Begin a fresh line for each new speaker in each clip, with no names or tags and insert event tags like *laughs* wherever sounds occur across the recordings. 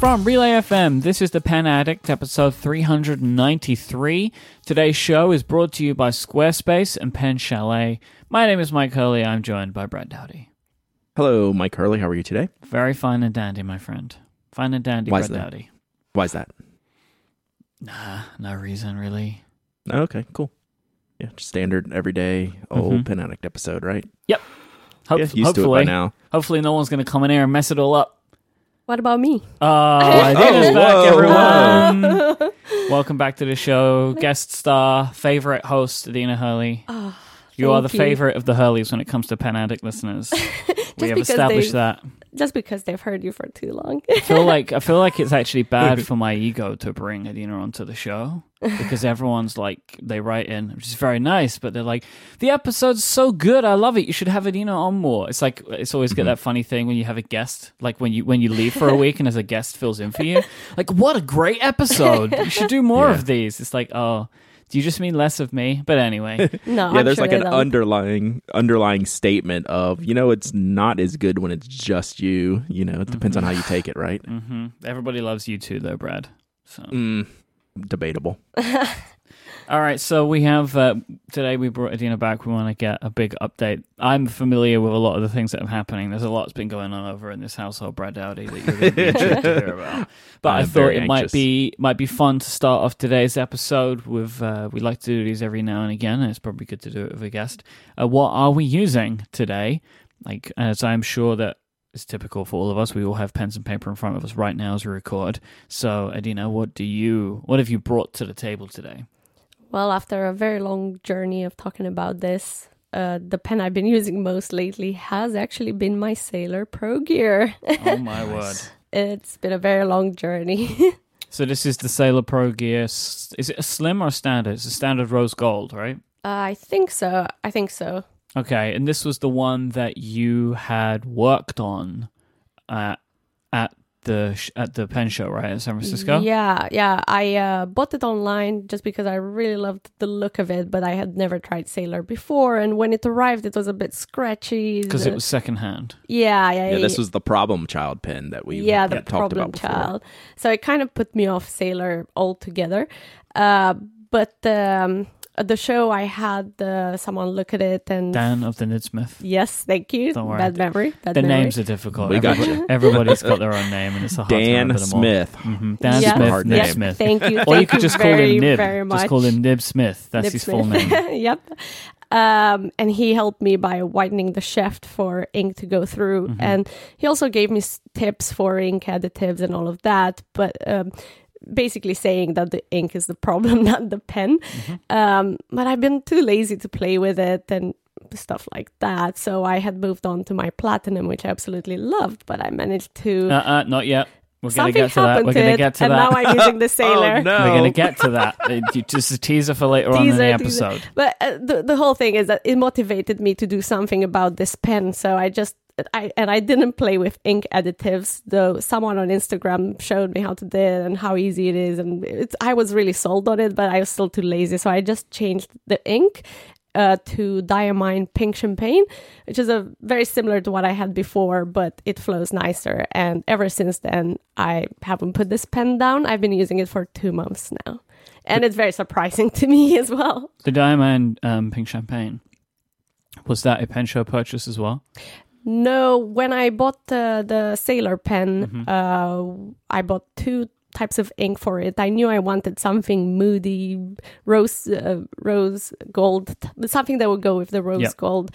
From Relay FM, this is The Pen Addict, episode 393. Today's show is brought to you by Squarespace and Pen Chalet. My name is Myke Hurley. I'm joined by Brad Dowdy.
Hello, Myke Hurley. How are you today?
Very fine and dandy, my friend. Fine and dandy,
Why
Brad
is that?
Dowdy.
Why is that?
Nah, no reason really.
Oh, okay, cool. Yeah, just standard everyday old
Mhm.
Pen Addict episode, right?
Hope-
yeah, used to it
hopefully,
by now.
hopefully, no one's going to come in here and mess it all up.
What about me?
Uh, *laughs* Adina's
Oh,
back, everyone. Welcome back to the show. Guest star, favorite host, Adina Hurley.
Oh,
You are the
you.
favorite of the Hurleys when it comes to Pen Addict listeners. *laughs* we have established
they-
that.
Just because they've heard you for too long.
I feel like I feel like it's actually *laughs* bad for my ego to bring Adina onto the show because everyone's like they write in, which is very nice, but they're like the episode's so good, I love it. You should have Adina on more. It's like it's always get mm-hmm. that funny thing when you have a guest, like when you when you leave for a week and as a guest fills in for you, like what a great episode. You should do more
Yeah.
of these. It's like oh. Do you just mean less of me? But anyway, *laughs*
no,
yeah,
I'm
there's
sure
like an
don't.
underlying underlying statement of you know it's not as good when it's just you. You know, it depends on how you take it, right?
hmm everybody loves you too, though, Brad. So
Mm, debatable. *laughs*
All right, so we have uh, today we brought Adina back. We want to get a big update. I'm familiar with a lot of the things that are happening. There's a lot that's been going on over in this household, Brad Dowdy, that you're be *laughs* interested to hear about. But I
I'm
thought it might be might be fun to start off today's episode with. Uh, we like to do these every now and again, and it's probably good to do it with a guest. Uh, what are we using today? Like, as I'm sure that is typical for all of us, we all have pens and paper in front of us right now as we record. So, Adina, what do you? What have you brought to the table today?
Well, after a very long journey of talking about this, uh, the pen I've been using most lately has actually been my Sailor Pro Gear.
Oh my *laughs* word!
it's been a very long journey. *laughs*
So this is the Sailor Pro Gear. Is it a slim or a standard? It's a standard rose gold, right?
I think so. I think so.
Okay, and this was the one that you had worked on uh, at the sh- at the pen show, right, in San Francisco.
Yeah, yeah. I uh, bought it online just because I really loved the look of it, but I had never tried Sailor before. And when it arrived, it was a bit scratchy.
because it was secondhand.
Yeah, yeah.
Yeah, this was the problem child pen that we
yeah, the
talked
problem
about before.
child. So it kind of put me off Sailor altogether. Uh, but um, at the show, I had uh, someone look at it and
Dan of the Nibsmith.
yes, thank you.
Don't worry.
Bad memory. Bad
The
memory.
names are difficult.
We got
Everybody-
you.
Everybody's got their own name, and it's a hard to
Dan
remember them all.
Smith.
Mhm. Dan
Yeah.
Smith,
Hard
Nib
name.
Smith.
Thank you.
Or you could just call him Nib.
Very much.
Just call him Nib Smith. That's
Nib
his full name. *laughs*
yep. Um, and he helped me by whitening the shaft for ink to go through,
Mhm.
and he also gave me tips for ink additives and all of that. But um, basically saying that the ink is the problem, *laughs* not the pen.
Mhm.
Um, but I've been too lazy to play with it and stuff like that. So I had moved on to my platinum, which I absolutely loved. But I managed to.
Uh-uh, not yet. We're gonna get to that. We're gonna get to
and
that.
now I'm using the *laughs* sailor.
Oh, no.
We're gonna get to that. Uh, you- Just a teaser for later on in the
Teaser, teaser.
episode.
But uh, the the whole thing is that it motivated me to do something about this pen. So I just I and I didn't play with ink additives. Though someone on Instagram showed me how to do it and how easy it is, and it's I was really sold on it, but I was still too lazy. So I just changed the ink. Uh, to Diamine Pink Champagne, which is a very similar to what I had before, but it flows nicer. And ever since then, I haven't put this pen down. I've been using it for two months now, and it's very surprising *laughs* to me as well.
The Diamine um, Pink Champagne. Was that a pen show purchase as well?
No, when I bought the the sailor pen,
Mhm.
uh, I bought two types of ink for it. I knew I wanted something moody, rose uh, rose gold, something that would go with the rose
Yep.
gold,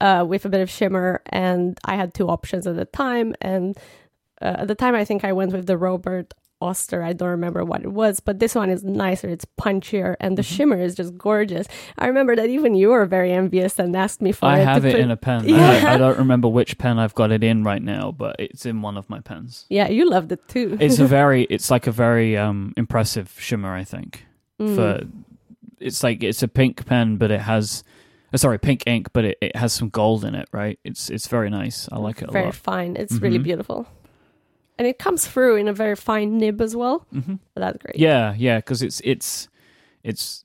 uh, with a bit of shimmer. And I had two options at the time. And uh, at the time, I think I went with the Robert Oster. I don't remember what it was, but this one is nicer. It's punchier, and the
Mhm.
shimmer is just gorgeous. I remember that even you were very envious and asked me for it.
I
it.
have it
put-
in a pen. *laughs*
Yeah.
I, I don't remember which pen I've got it in right now, but it's in one of my pens.
Yeah, you loved it too.
It's a *laughs* very, it's like a very um, impressive shimmer. I think
Mm.
for it's like it's a pink pen, but it has, uh, sorry, pink ink, but it, it has some gold in it. Right? It's it's very nice. I like it a
very fine. It's really
Mhm.
beautiful, and it comes through in a very fine nib as well.
hmm
that's great.
Yeah, yeah, because it's it's it's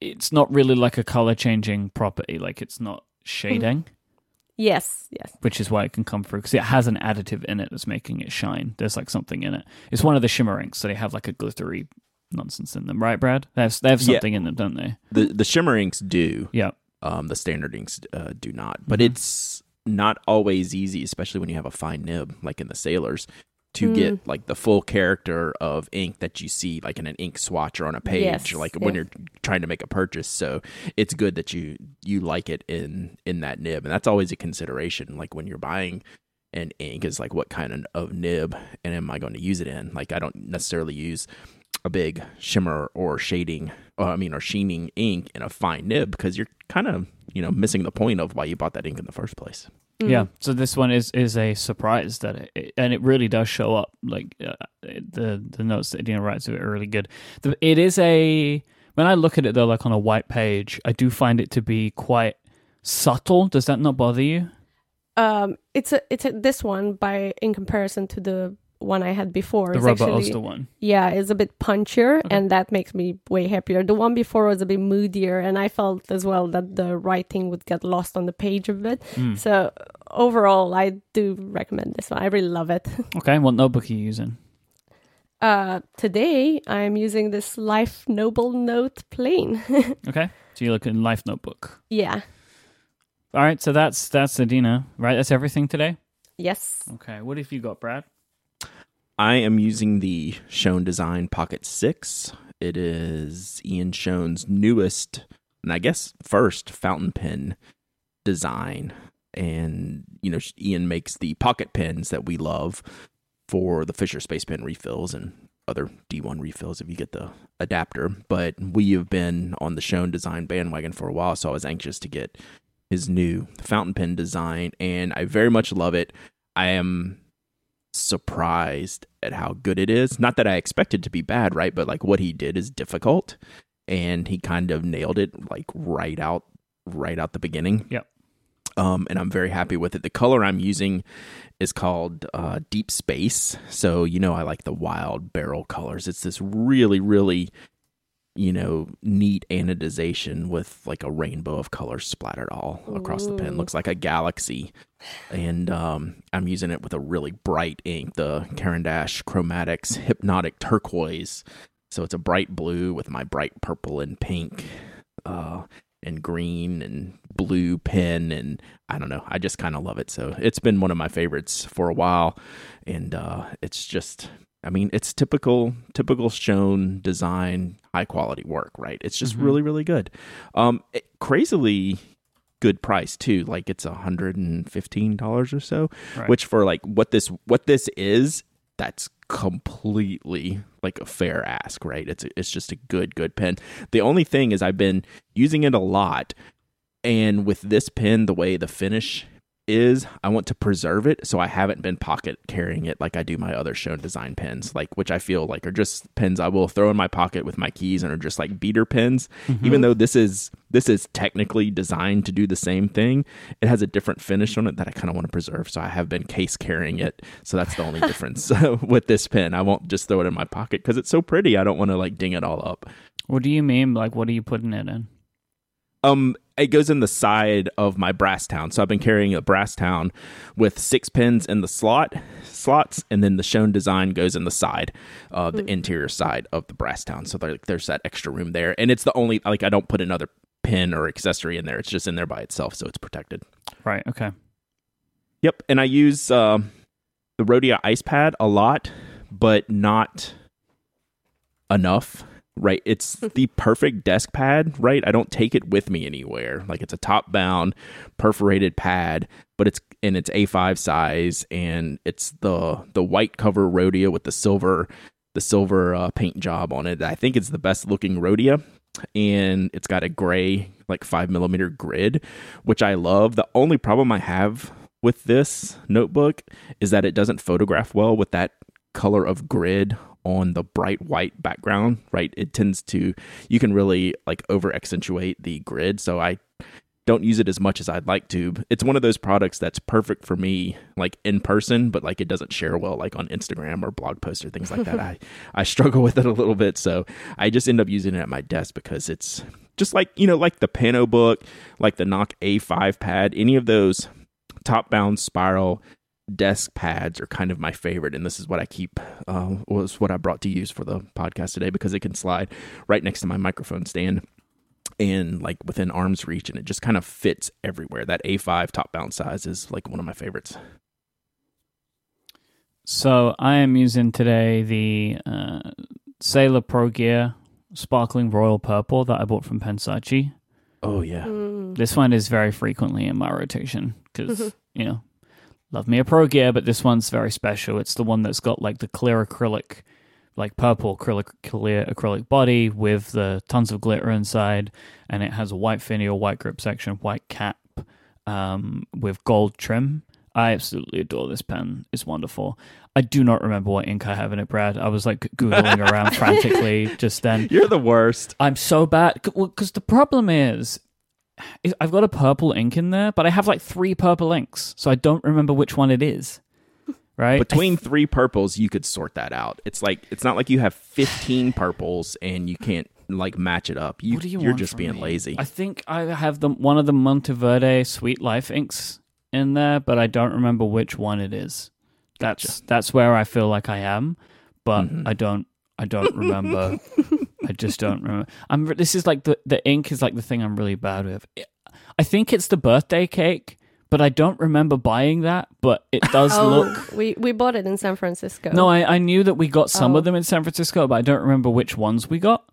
it's not really like a color changing property. Like it's not shading.
Yes, yes.
which is why it can come through because it has an additive in it that's making it shine. There's like something in it. It's one of the shimmer inks, so they have like a glittery nonsense in them, right, Brad? They have, they have
Yeah.
something in them, don't they?
The the shimmer inks do.
Yeah.
Um, the standard inks uh, do not, but
Mhm.
it's not always easy, especially when you have a fine nib like in the sailors, to
Mm.
get like the full character of ink that you see like in an ink swatch or on a page,
Yes,
like when you're trying to make a purchase. So it's good that you you like it in in that nib, and that's always a consideration. Like when you're buying an ink, is like what kind of, of nib and am I going to use it in? Like I don't necessarily use a big shimmer or shading, or I mean, or sheening ink in a fine nib because you're kind of you know missing the point of why you bought that ink in the first place.
Mm.
Yeah. So this one is is a surprise that it, it- and it really does show up. Like uh, the the notes that Dina writes are really good. The, it is a when I look at it though, like on a white page, I do find it to be quite subtle. Does that not bother you?
Um, it's a it's a, this one by in comparison to the one I had before.
The
actually,
Oster one.
Yeah, it's a bit punchier,
Okay.
and that makes me way happier. The one before was a bit moodier, and I felt as well that the writing would get lost on the page a bit.
Mm.
So overall, I do recommend this one. I really love it. *laughs*
Okay. What notebook are you using?
Uh, today I'm using this Life Noble Note Plain. *laughs*
Okay. So you look in Life Notebook.
yeah.
All right. So that's that's Adina, right? That's everything today.
Yes.
Okay. What have you got, Brad?
I am using the Schon Design Pocket 6. It is Ian Schon's newest, and I guess first fountain pen design. And, you know, Ian makes the pocket pens that we love for the Fisher Space Pen refills and other D1 refills if you get the adapter. But we have been on the Schon Design bandwagon for a while, so I was anxious to get his new fountain pen design, and I very much love it. I am surprised at how good it is. Not that I expected to be bad, right? But like what he did is difficult and he kind of nailed it like right out right out the beginning.
Yep.
Um and I'm very happy with it. The color I'm using is called uh Deep Space. So, you know I like the wild barrel colors. It's this really really you know, neat anodization with like a rainbow of colors splattered all across the pen. Looks like a galaxy. And um, I'm using it with a really bright ink, the Caran d'Ache Chromatics Hypnotic Turquoise. So it's a bright blue with my bright purple and pink uh, and green and blue pen. And I don't know, I just kind of love it. So it's been one of my favorites for a while. And uh, it's just I mean, it's typical, typical Schon design, high quality work, right? It's just
Mhm.
really, really good. Um, it- crazily good price too. Like it's a hundred and fifteen dollars or so,
Right.
which for like what this what this is, that's completely like a fair ask, right? It's it's just a good, good pen. The only thing is I've been using it a lot, and with this pen, the way the finish is I want to preserve it, so I haven't been pocket carrying it like I do my other Schon design pens, like which I feel like are just pens I will throw in my pocket with my keys and are just like beater pens.
Mm-hmm.
Even though this is this is technically designed to do the same thing, it has a different finish on it that I kind of want to preserve. So I have been case carrying it. So that's the only *laughs* difference *laughs* with this pen. I won't just throw it in my pocket because it's so pretty. I don't want to like ding it all up.
What do you mean? Like, what are you putting it in?
Um, it goes in the side of my Brasstown. So I've been carrying a Brasstown with six pins in the slot slots, and then the Schon design goes in the side, uh, the interior side of the Brasstown. So there, there's that extra room there, and it's the only like I don't put another pin or accessory in there. It's just in there by itself, so it's protected.
Right. Okay.
Yep, and I use uh, the Rhodia ice pad a lot, but not enough. Right, it's *laughs* the perfect desk pad. Right, I don't take it with me anywhere. Like it's a top bound, perforated pad, but it's and it's A5 size, and it's the the white cover Rhodia with the silver the silver uh, paint job on it. I think it's the best looking Rhodia, and it's got a gray like five millimeter grid, which I love. The only problem I have with this notebook is that it doesn't photograph well with that color of grid on the bright white background, right? It tends to, you can really like over accentuate the grid. So I don't use it as much as I'd like to. It's one of those products that's perfect for me, like in person, but like it doesn't share well, like on Instagram or blog posts or things like that. *laughs* I, I struggle with it a little bit. So I just end up using it at my desk because it's just like, you know, like the Panobook, like the Nock A5 pad, any of those top bound spiral desk pads are kind of my favorite, and this is what I keep. Uh, was what I brought to use for the podcast today because it can slide right next to my microphone stand and like within arm's reach, and it just kind of fits everywhere. That A5 top bound size is like one of my favorites.
So I am using today the uh, Sailor Pro Gear Sparkling Royal Purple that I bought from Pensachi.
Oh yeah,
Mm.
This one is very frequently in my rotation because *laughs* you know, love me a Pro Gear, but this one's very special. It's the one that's got like the clear acrylic, like purple acrylic clear acrylic body with the tons of glitter inside, and it has a white finial, white grip section, white cap, um, with gold trim. I absolutely adore this pen. It's wonderful. I do not remember what ink I have in it, Brad. I was like googling around *laughs* frantically just then.
you're the worst.
I'm so bad because the problem is, is I've got a purple ink in there, but I have like three purple inks, so I don't remember which one it is. *laughs* Right
Between three purples, you could sort that out. It's like it's not like you have 15 *sighs* purples and you can't like match it up. You,
you
are just being
me?
lazy.
I think I have the one of the Monteverde Sweet Life inks in there, but I don't remember which one it is. That's that's where I feel like I am, but
Mhm.
I don't I don't remember. *laughs* I just don't remember. I'm this is like the the ink is like the thing I'm really bad with. I think it's the birthday cake, but I don't remember buying that. But it *laughs* does
Oh,
look.
we we bought it in San Francisco.
No, I, I knew that we got some
Oh.
of them in San Francisco, but I don't remember which ones we got.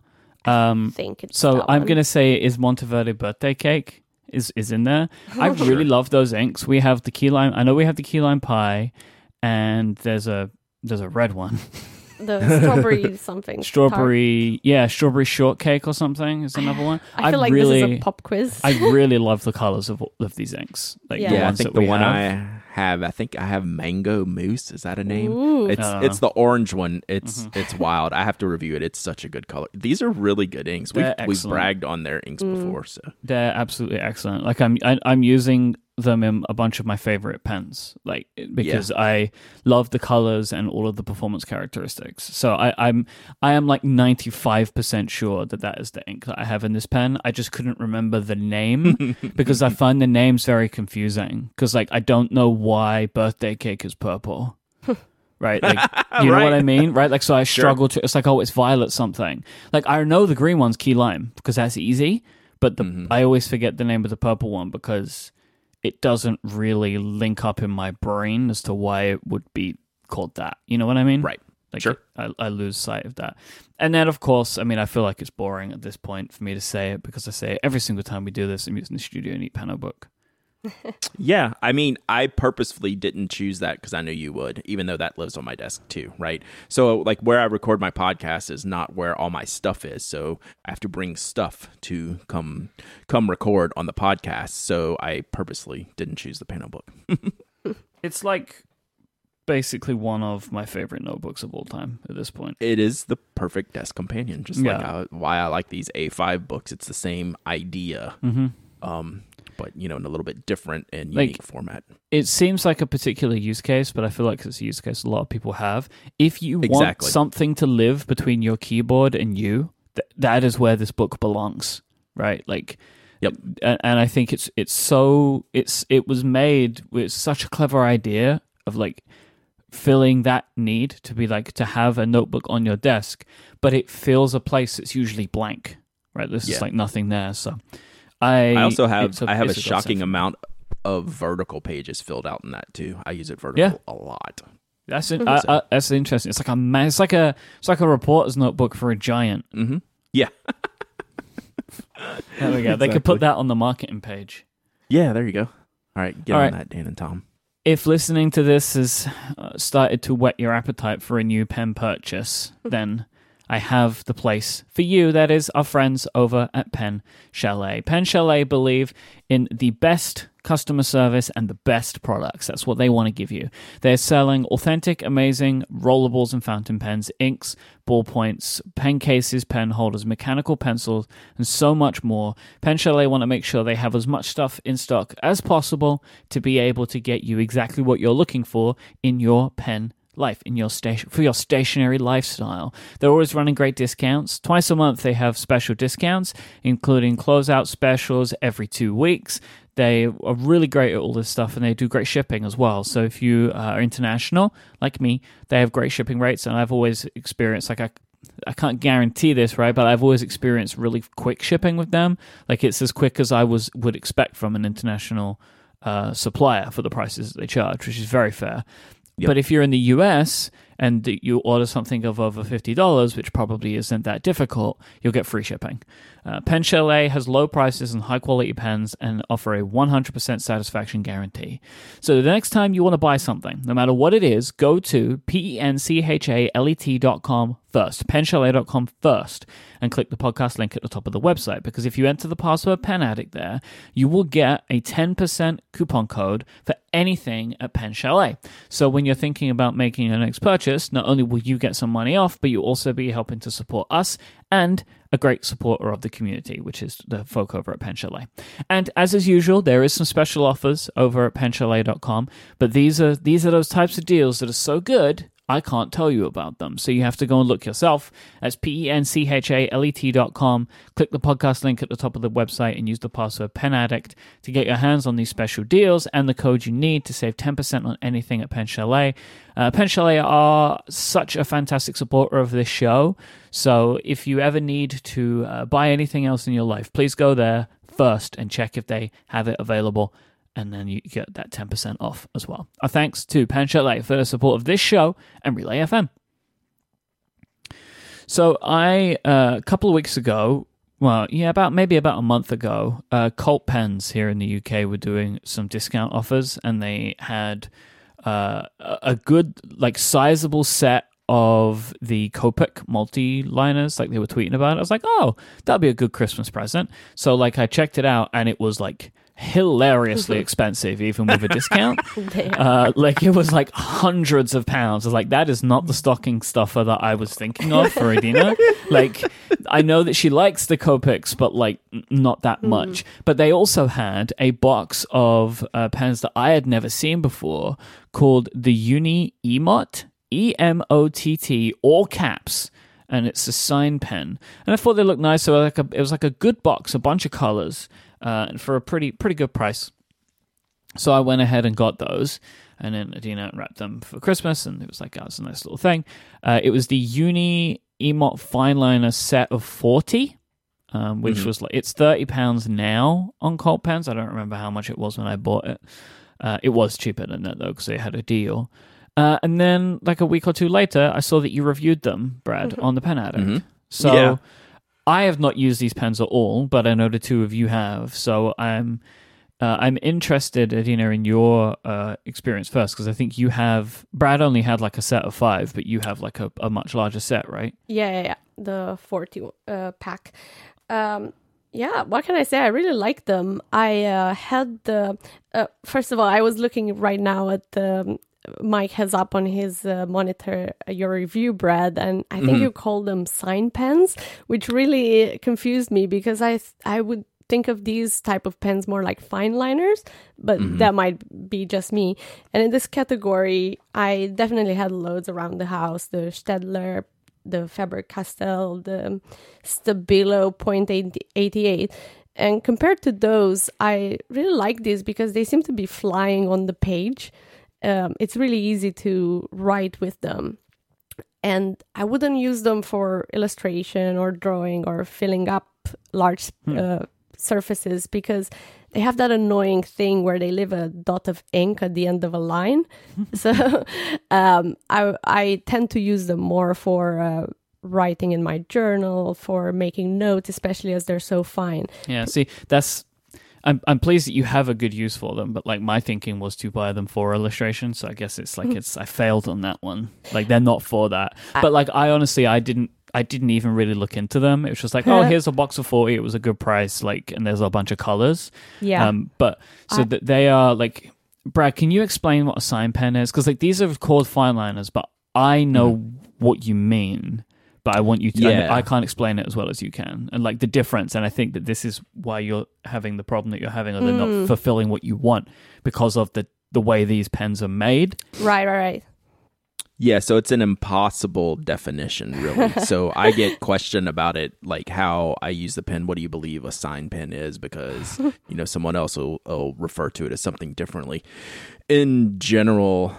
Um,
think it's
so
that
I'm
one.
gonna say is Monteverde birthday cake is is in there. I really love those inks. We have the key lime. I know we have the key lime pie, and there's a there's a red one, *laughs*
the *laughs* strawberry something. tart.
strawberry. Yeah, strawberry shortcake or something is another one.
I feel like
really,
this is a pop quiz.
I really love the colors of of these inks. Like
Yeah.
the
yeah, I think
that
the
we
one
have.
I have, I think I have mango mousse. Is that a name?
Ooh.
It's
Uh,
it's the orange one. It's
Mhm.
it's wild. I have to review it. It's such a good color. These are really good inks. We've we've bragged on their inks
Mm.
before. So
They're absolutely excellent. Like I'm, I, I'm using them in a bunch of my favorite pens, like because I love the colors and all of the performance characteristics. So I, I'm, I am like ninety five percent sure that that is the ink that I have in this pen. I just couldn't remember the name *laughs* because I find the names very confusing. Because like I don't know why birthday cake is purple. *laughs* Right, like you know what I mean, right? Like, so I
Sure.
struggle to. It's like, oh, it's violet something. Like, I know the green one's key lime because that's easy, but the
Mhm.
I always forget the name of the purple one because it doesn't really link up in my brain as to why it would be called that. You know what I mean?
Right.
Like
Sure.
I, I lose sight of that. And then, of course, I mean, I feel like it's boring at this point for me to say it because I say it every single time we do this. I'm using the Studio Neat Pano book.
Yeah, I mean, I purposefully didn't choose that because I knew you would, even though that lives on my desk too, right? So like where I record my podcast is not where all my stuff is. So I have to bring stuff to come come record on the podcast. So I purposely didn't choose the Panobook. *laughs*
It's like basically one of my favorite notebooks of all time at this point.
it is the perfect desk companion. Just like
Yeah.
how, why I like these A5 books. It's the same idea,
hmm
um, but you know, in a little bit different and
Like-
unique format.
it seems like a particular use case, but I feel like it's a use case a lot of people have. If you want
Exactly.
something to live between your keyboard and you, th- that is where this book belongs, right? Like,
Yep.
And, and I think it's it's so it's it was made with such a clever idea of like filling that need to be like to have a notebook on your desk, but it fills a place that's usually blank, right? There's just
Yeah.
like nothing there, so. I,
I also have
a-
I have a shocking amount of vertical pages filled out in that too. I use it vertical
Yeah.
a lot.
That's in, I, I, that's interesting. It's like a it's like a it's like a reporter's notebook for a giant.
hmm Yeah,
There we go. They could put that on the marketing page.
yeah. There you go. All right, get
All
on
right.
that, Dan and Tom.
If listening to this has uh, started to whet your appetite for a new pen purchase, then I have the place for you. That is our friends over at Pen Chalet. Pen Chalet believe in the best customer service and the best products. That's what they want to give you. They're selling authentic, amazing rollerballs and fountain pens, inks, ballpoints, pen cases, pen holders, mechanical pencils, and so much more. Pen Chalet want to make sure they have as much stuff in stock as possible to be able to get you exactly what you're looking for in your pen life in your station for your stationery lifestyle. They're always running great discounts. Twice a month they have special discounts, including closeout specials every two weeks. They are really great at all this stuff and they do great shipping as well. So if you are international like me, they have great shipping rates and I've always experienced like I I can't guarantee this, right? But I've always experienced really quick shipping with them. Like it's as quick as I was would expect from an international uh, supplier for the prices that they charge, which is very fair. Yep. But if you're in the US and you order something of over $50, which probably isn't that difficult, you'll get free shipping. Uh, Pen Chalet has low prices and high quality pens and offer a 100% satisfaction guarantee. So the next time you want to buy something, no matter what it is, go to penchalet.com first, penchalet.com first, and click the podcast link at the top of the website. Because if you enter the password Pen Addict there, you will get a 10% coupon code for anything at Pen Chalet. So when you're thinking about making your next purchase, not only will you get some money off, but you'll also be helping to support us and a great supporter of the community, which is the folk over at Pen Chalet. And as is usual, there is some special offers over at penchalet.com, but these are these are those types of deals that are so good I can't tell you about them. So you have to go and look yourself. That's P E N C H A L E T dot com. Click the podcast link at the top of the website and use the password PenAddict to get your hands on these special deals and the code you need to save 10% on anything at Pen Chalet. Uh, Pen Chalet are such a fantastic supporter of this show. So if you ever need to uh, buy anything else in your life, please go there first and check if they have it available and then you get that 10% off as well. Our thanks to Pen Chalet for the support of this show and Relay FM. So I, uh, a couple of weeks ago, well, yeah, about maybe about a month ago, uh, Cult Pens here in the UK were doing some discount offers, and they had uh, a good, like, sizable set of the Copic multi liners, like they were tweeting about. I was like, oh, that'd be a good Christmas present. So, like, I checked it out, and it was like hilariously *laughs* expensive, even with a discount. *laughs* uh, like it was like hundreds of pounds. I was like, that is not the stocking stuffer that I was thinking of for Adina. *laughs* like, I know that she likes the Copics, but like not that mm. much. But they also had a box of uh, pens that I had never seen before called the Uni Emott, E M O T T, all caps and it's a sign pen. And I thought they looked nice. So like a, it was like a good box, a bunch of colors, uh, for a pretty pretty good price. So I went ahead and got those, and then Adina wrapped them for Christmas, and it was like, oh, it's a nice little thing. Uh, it was the Uni Emott Fineliner set of forty, um, which mm-hmm. was like it's thirty pounds now on Cult Pens. I don't remember how much it was when I bought it. Uh, it was cheaper than that though because they had a deal. Uh, and then, like a week or two later, I saw that you reviewed them, Brad, mm-hmm. on the Pen Addict. Mm-hmm. So yeah. I have not used these pens at all, but I know the two of you have. So I'm uh, I'm interested, Adina, in your uh, experience first because I think you have Brad only had like a set of five, but you have like a, a much larger set, right?
Yeah, yeah, yeah. the forty uh, pack. Um, yeah, what can I say? I really like them. I uh, had the uh, first of all, I was looking right now at the Myke has up on his uh, monitor uh, your review, Brad, and I think mm-hmm. you call them sign pens, which really confused me because I I would think of these type of pens more like fine liners, but mm-hmm. that might be just me. And in this category, I definitely had loads around the house: the Staedtler, the Faber Castell, the Stabilo Point eighty eight. And compared to those, I really like these because they seem to be flying on the page um, it's really easy to write with them. And I wouldn't use them for illustration or drawing or filling up large hmm. uh, surfaces because they have that annoying thing where they leave a dot of ink at the end of a line. *laughs* so um, I, I tend to use them more for uh, writing in my journal, for making notes, especially as they're so fine.
Yeah, see, that's I'm I'm pleased that you have a good use for them, but like my thinking was to buy them for illustration, so I guess it's like mm-hmm. it's I failed on that one. Like they're not for that. But like I honestly I didn't I didn't even really look into them. It was just like, oh, *laughs* here's a box of 40. It was a good price. Like, and there's a bunch of colors.
Yeah.
Um, but so that they are like, Brad, can you explain what a sign pen is? Because like these are called fine liners, but I know mm. what you mean but I want you to. Yeah. I, I, can't explain it as well as you can, and like the difference. And I think that this is why you're having the problem that you're having, or they're mm. not fulfilling what you want because of the the way these pens are made.
Right, right, right.
Yeah, so it's an impossible definition, really. *laughs* so I get questioned about it, like how I use the pen. What do you believe a sign pen is? Because *laughs* you know someone else will, will refer to it as something differently. In general,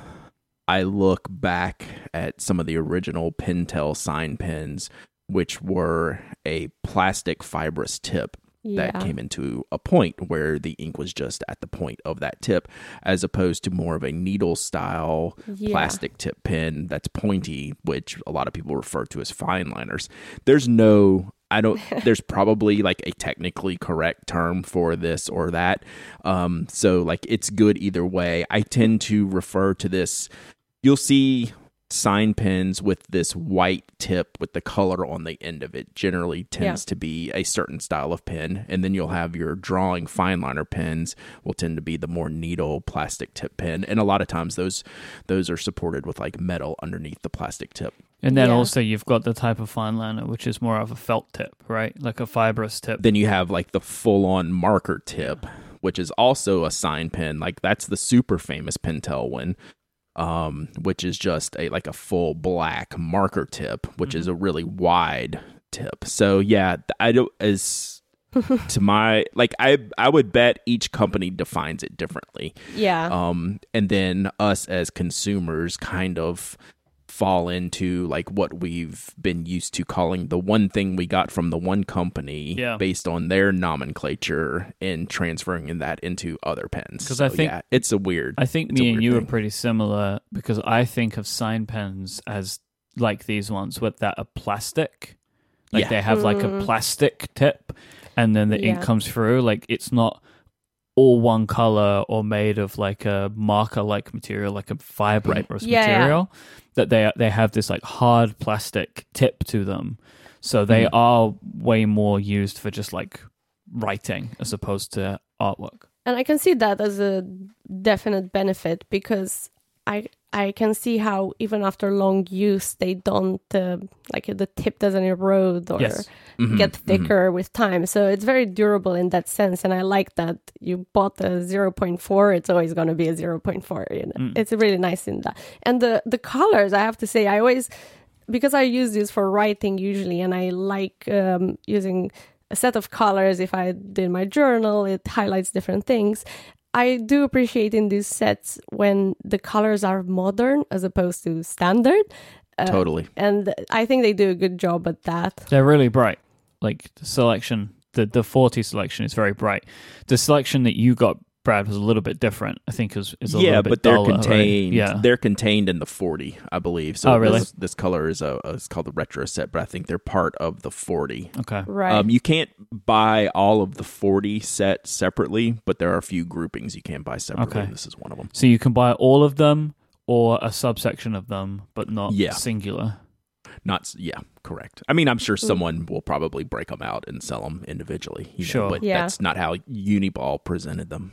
I look back at some of the original Pentel sign pens, which were a plastic fibrous tip
Yeah.
that came into a point where the ink was just at the point of that tip, as opposed to more of a needle style
Yeah.
plastic tip pen that's pointy, which a lot of people refer to as fine liners. There's no I don't *laughs* there's probably like a technically correct term for this or that. Um so like it's good either way. I tend to refer to this you'll see sign pens with this white tip with the color on the end of it generally tends
Yeah.
to be a certain style of pen and then you'll have your drawing fine liner pens will tend to be the more needle plastic tip pen and a lot of times those those are supported with like metal underneath the plastic tip
And then
Yeah.
also you've got the type of fine liner which is more of a felt tip, right? Like a fibrous tip.
then you have like the full on marker tip which is also a sign pen like that's the super famous pentel one um which is just a like a full black marker tip which is a really wide tip. So yeah i don't as *laughs* to my like i i would bet each company defines it differently.
Yeah.
um and then us as consumers kind of fall into like what we've been used to calling the one thing we got from the one company
Yeah.
based on their nomenclature and transferring that into other pens
'Cause I
So,
think-
yeah, it's a weird
I think me and
weird
you are pretty similar because I think of sign pens as like these ones with that are plastic. Like
Yeah.
they have like a
Mm.
plastic tip and then the ink comes through. Like it's not all one color or made of like a marker like material, like a fibrous
Yeah, yeah.
material. That they they have this like hard plastic tip to them. So they
Mhm.
are way more used for just like writing as opposed to artwork.
and I can see that as a definite benefit because I I can see how even after long use they don't uh, like the tip doesn't erode or
Yes.
Mhm,
get
mhm.
thicker with time. So it's very durable in that sense, and I like that you bought a zero point four. It's always going to be a zero point four. You know,
Mm.
it's really nice in that. And the the colors, I have to say, I always because I use these for writing usually, and I like um, using a set of colors. If I did my journal, it highlights different things. I do appreciate in these sets when the colors are modern as opposed to standard. Uh,
totally
And I think they do a good job at that.
They're really bright. Like the selection, the the forty selection is very bright. The selection that you got, Brad, was a little bit different. I think is is a
yeah
little bit.
Yeah, but they're
duller, right?
contained
Yeah,
they're contained in the 40 i believe so
Oh, really?
this, this color is a it's called the retro set but i think they're part of the 40
okay.
Right.
Um, you can't buy all of the 40 set separately, but there are a few groupings you can buy separately.
Okay.
This is one of them.
So you can buy all of them or a subsection of them, but not
Yeah.
singular.
Not, yeah, correct. I mean, I'm sure someone will probably break them out and sell them individually. You know,
Sure.
but
Yeah.
that's not how Uniball presented them.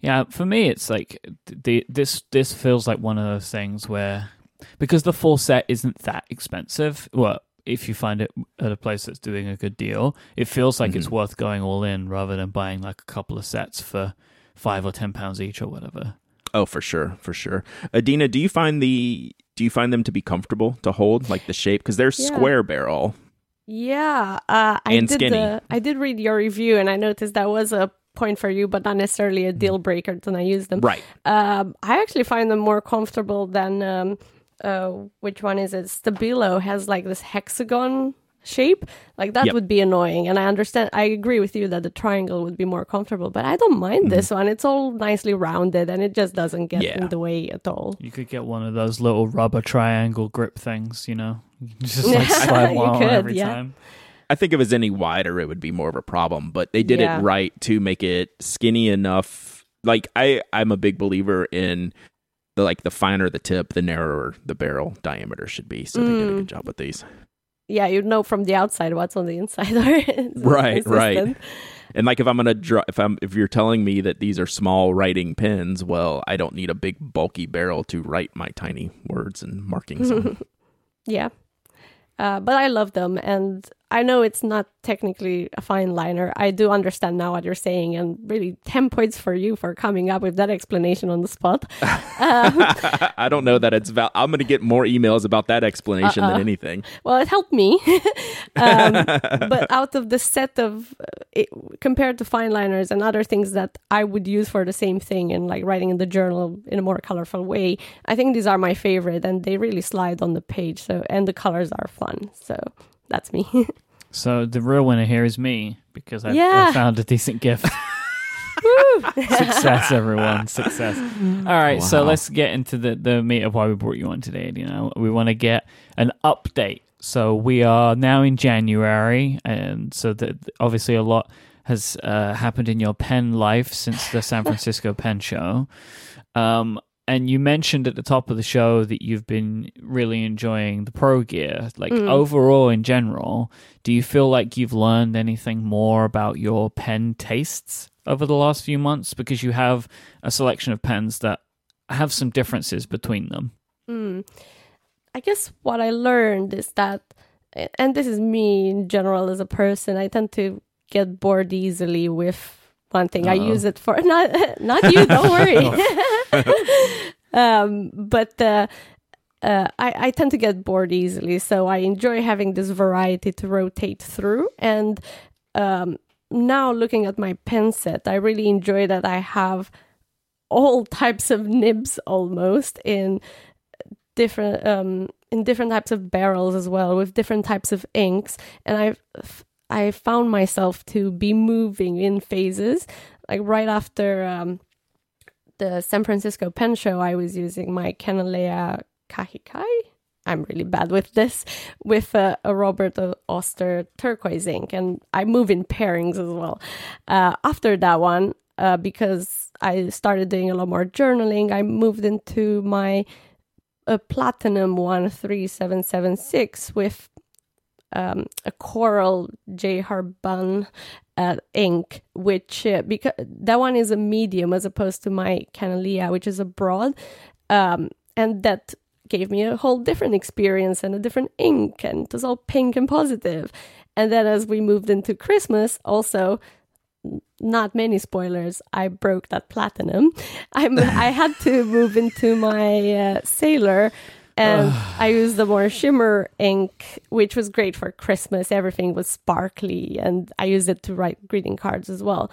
Yeah, for me, it's like the this this feels like one of those things where because the full set isn't that expensive. Well, if you find it at a place that's doing a good deal, it feels like it's
Mhm.
worth going all in rather than buying like a couple of sets for five or ten pounds each or whatever.
Oh, for sure, for sure. Adina, do you find the do you find them to be comfortable to hold, like the shape? Because they're
Yeah.
square barrel.
Yeah, uh, I
And
did.
skinny.
The, I did read your review, and I noticed that was a point for you, but not necessarily a deal breaker. When I use them,
Right.
um, I actually find them more comfortable than um, uh, which one is it? Stabilo has like this hexagon shape. Like that
Yep.
would be annoying, and I understand. I agree with you that the triangle would be more comfortable, but I don't mind
Mm-hmm.
this one. It's all nicely rounded, and it just doesn't get
Yeah.
in the way at all.
You could get one of those little rubber triangle grip things, you know, You just like *laughs* slide
you
one
could,
every
yeah.
time.
I think if it was any wider, it would be more of a problem. But they did
Yeah.
it right to make it skinny enough. Like I, I'm a big believer in the like the finer the tip, the narrower the barrel diameter should be. So they did a
Mm.
good job with these.
Yeah, you know from the outside what's on the inside. *laughs*
Right, right. And like if I'm gonna draw, if I'm if you're telling me that these are small writing pens, well, I don't need a big bulky barrel to write my tiny words and markings on. *laughs*
Yeah. Uh, but I love them, and I know it's not technically a fine liner. I do understand now what you're saying, and really, 10 points for you for coming up with that explanation on the spot. *laughs*
I don't know that it's val- I'm going to get more emails about that explanation
Uh-uh.
than anything.
Well, it helped me. *laughs* um, but out of the set of, uh, it, compared to fine liners and other things that I would use for the same thing and like writing in the journal in a more colorful way, I think these are my favorite and they really slide on the page. So, and the colors are fun. So that's me. *laughs*
So the real winner here is me because I, I found a decent gift. *laughs* Success, *laughs* everyone. Success. All right, so let's get into the, the meat of why we brought you on today. You know, we want to get an update. So we are now in January, and so that obviously a lot has uh, happened in your pen life since the San Francisco Pen Show. Um, and you mentioned at the top of the show that you've been really enjoying the Pro Gear. Like
Mm.
overall, in general, do you feel like you've learned anything more about your pen tastes over the last few months? Because you have a selection of pens that have some differences between them.
Mm. I guess what I learned is that, and this is me in general as a person, I tend to get bored easily with one thing. I
Uh-oh.
use it for *laughs* not not you. Don't *laughs* worry. *laughs* um, but uh, uh, I, I tend to get bored easily, so I enjoy having this variety to rotate through. And um, now looking at my pen set, I really enjoy that I have all types of nibs almost in different um in different types of barrels as well with different types of inks and i've i found myself to be moving in phases. Like right after um the san francisco pen show i was using my Kanilea Kahakai. I'm really bad with this with a, robert oster turquoise ink and i move in pairings as well. Uh, after that one uh, because i started doing a lot more journaling i moved into my a platinum 13776 with um, a coral J. Herbin uh, ink, which uh, because that one is a medium as opposed to my Kanilea, which is a broad, um, and that gave me a whole different experience and a different ink, and it was all pink and positive. And then as we moved into Christmas, also not many spoilers. I broke that platinum. *laughs* I'm, I had to move into my uh, sailor, and *sighs* I used the more shimmer ink, which was great for Christmas. Everything was sparkly, and I used it to write greeting cards as well.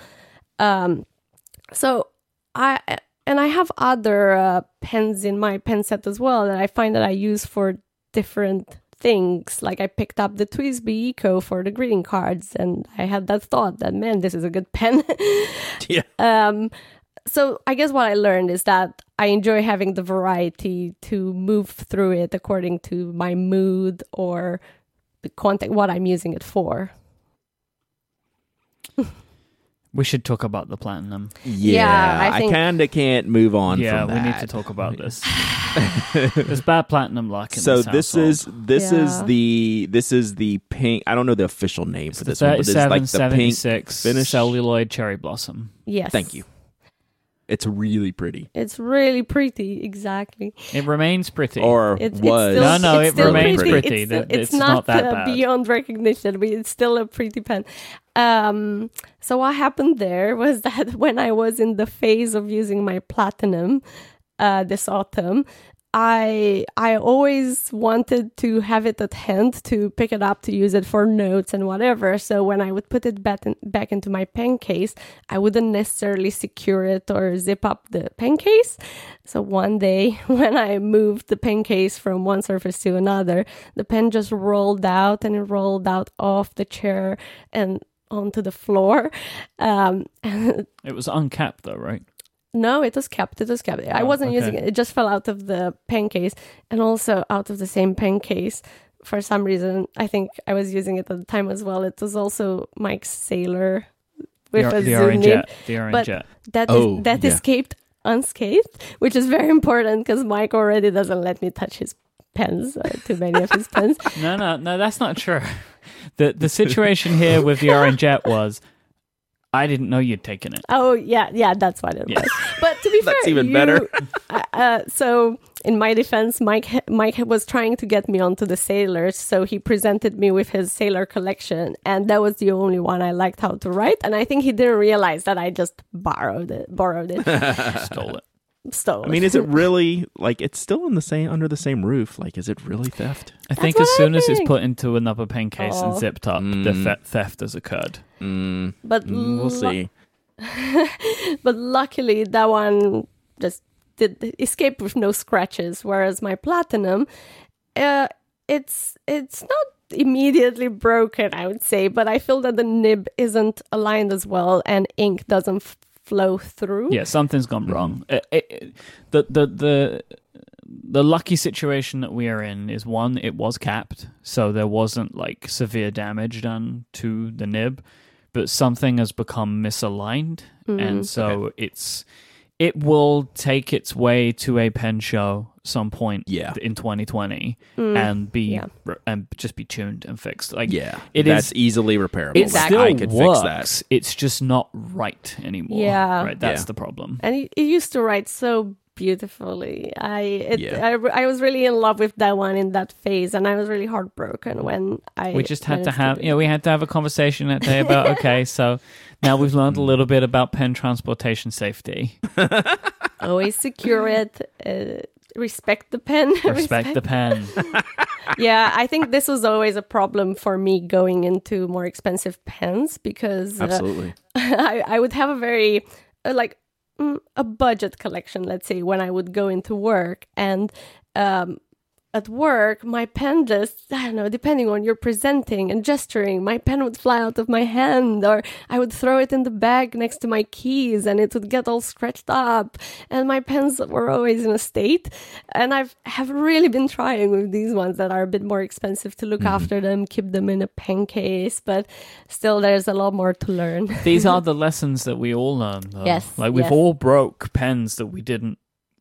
Um, so I and I have other uh, pens in my pen set as well that I find that I use for different things. Like I picked up the TWSBI Eco for the greeting cards, and I had that thought that man, this is a good pen. *laughs*
Yeah.
um, so I guess what I learned is that I enjoy having the variety to move through it according to my mood or the content, what I'm using it for.
We should talk about the platinum.
Yeah,
I
I,
think-
kind of can't move on.
yeah,
from
we need to talk about *laughs* this. There's bad platinum luck. In
So
this,
this is this is the this is the pink. I don't know the official name for
the
this one, but it's like the pink. finish.
celluloid cherry blossom.
Yes.
Thank you. It's really pretty,
It's really pretty. Exactly.
It remains pretty.
or
It, it's
was.
still,
No, no,
it's
it remains
pretty.
pretty.
It's,
That-
it's
it's
not,
not that
uh,
bad.
beyond recognition, but it's still a pretty pen. Um, so what happened there was *laughs* that when I was in the phase of using my platinum uh, this autumn, I I always wanted to have it at hand to pick it up to use it for notes and whatever. So when I would put it back in, back into my pen case, I wouldn't necessarily secure it or zip up the pen case. So one day *laughs* when I moved the pen case from one surface to another, the pen just rolled out and it rolled out off the chair and onto the floor. *laughs* Um, *laughs*
It was uncapped though, right?
No, it was kept. It was kept. I
Oh,
wasn't
okay.
using it. It just fell out of the pen case and also out of the same pen case. For some reason, I think I was using it at the time as well. It was also Myke's Sailor with
the,
a
the
zoom
orange
nib
jet. The orange
but-
jet.
that is
Oh,
that
yeah.
escaped unscathed, which is very important because Myke already doesn't let me touch his pens, uh, too many of his pens. *laughs*
No, no, no, that's not true. The the situation here with the orange jet was I didn't know you'd taken it.
Oh yeah, yeah, that's what it
Yeah.
was. But to be *laughs* fair,
That's even
you-
better. *laughs*
uh, uh, so in my defense, Myke Myke was trying to get me onto the sailors, so he presented me with his sailor collection, and that was the only one I liked how to write. And I think he didn't realize that I just borrowed it, borrowed it, *laughs*
Stole it.
Stole.
I mean, is it *laughs* really like it's still in the same under the same roof? Like, is it really theft?
I think
what
as
I
soon as it's
think.
put into another pen case and zipped up, the the theft has occurred.
Mm,
but
mm, we'll
lu-
see. *laughs*
but luckily that one just did escape with no scratches whereas my platinum uh, it's it's not immediately broken i would say but i feel that the nib isn't aligned as well and ink doesn't f- flow through.
Yeah, something's gone mm-hmm. wrong. It- it- it- the the the the lucky situation that we are in is one, it was capped, so there wasn't like severe damage done to the nib, but something has become misaligned, and mm. so it's it will take its way to a pen show some point
Yeah.
in 2020 mm. and be
Yeah.
and just be tuned and fixed. Like
Yeah,
it
that's
is-
easily repairable.
It
Like,
still
I could
works.
fix that.
It's just not right anymore.
Yeah.
right. That's
Yeah.
the problem.
and it, it used to write so beautifully i it,
Yeah.
I, I was really in love with that one in that phase and i was really heartbroken when i
we just had to have
do
you know we had to have a conversation that day about *laughs* okay so now we've learned a little bit about pen transportation safety. *laughs*
Always secure it uh, respect the pen *laughs*
respect the pen. *laughs*
Yeah i think this was always a problem for me going into more expensive pens because uh,
Absolutely.
I, I would have a very uh, like mm, a budget collection let's say when i would go into work. And um at work, my pen just, I don't know, depending on your presenting and gesturing, my pen would fly out of my hand, or I would throw it in the bag next to my keys and it would get all scratched up. And my pens were always in a state. And I've have really been trying with these ones that are a bit more expensive to look mm-hmm. after them, keep them in a pen case, but still there's a lot more to learn.
these are *laughs* the lessons that we all learn though.
Yes,
like we've
yes.
all broke pens that we didn't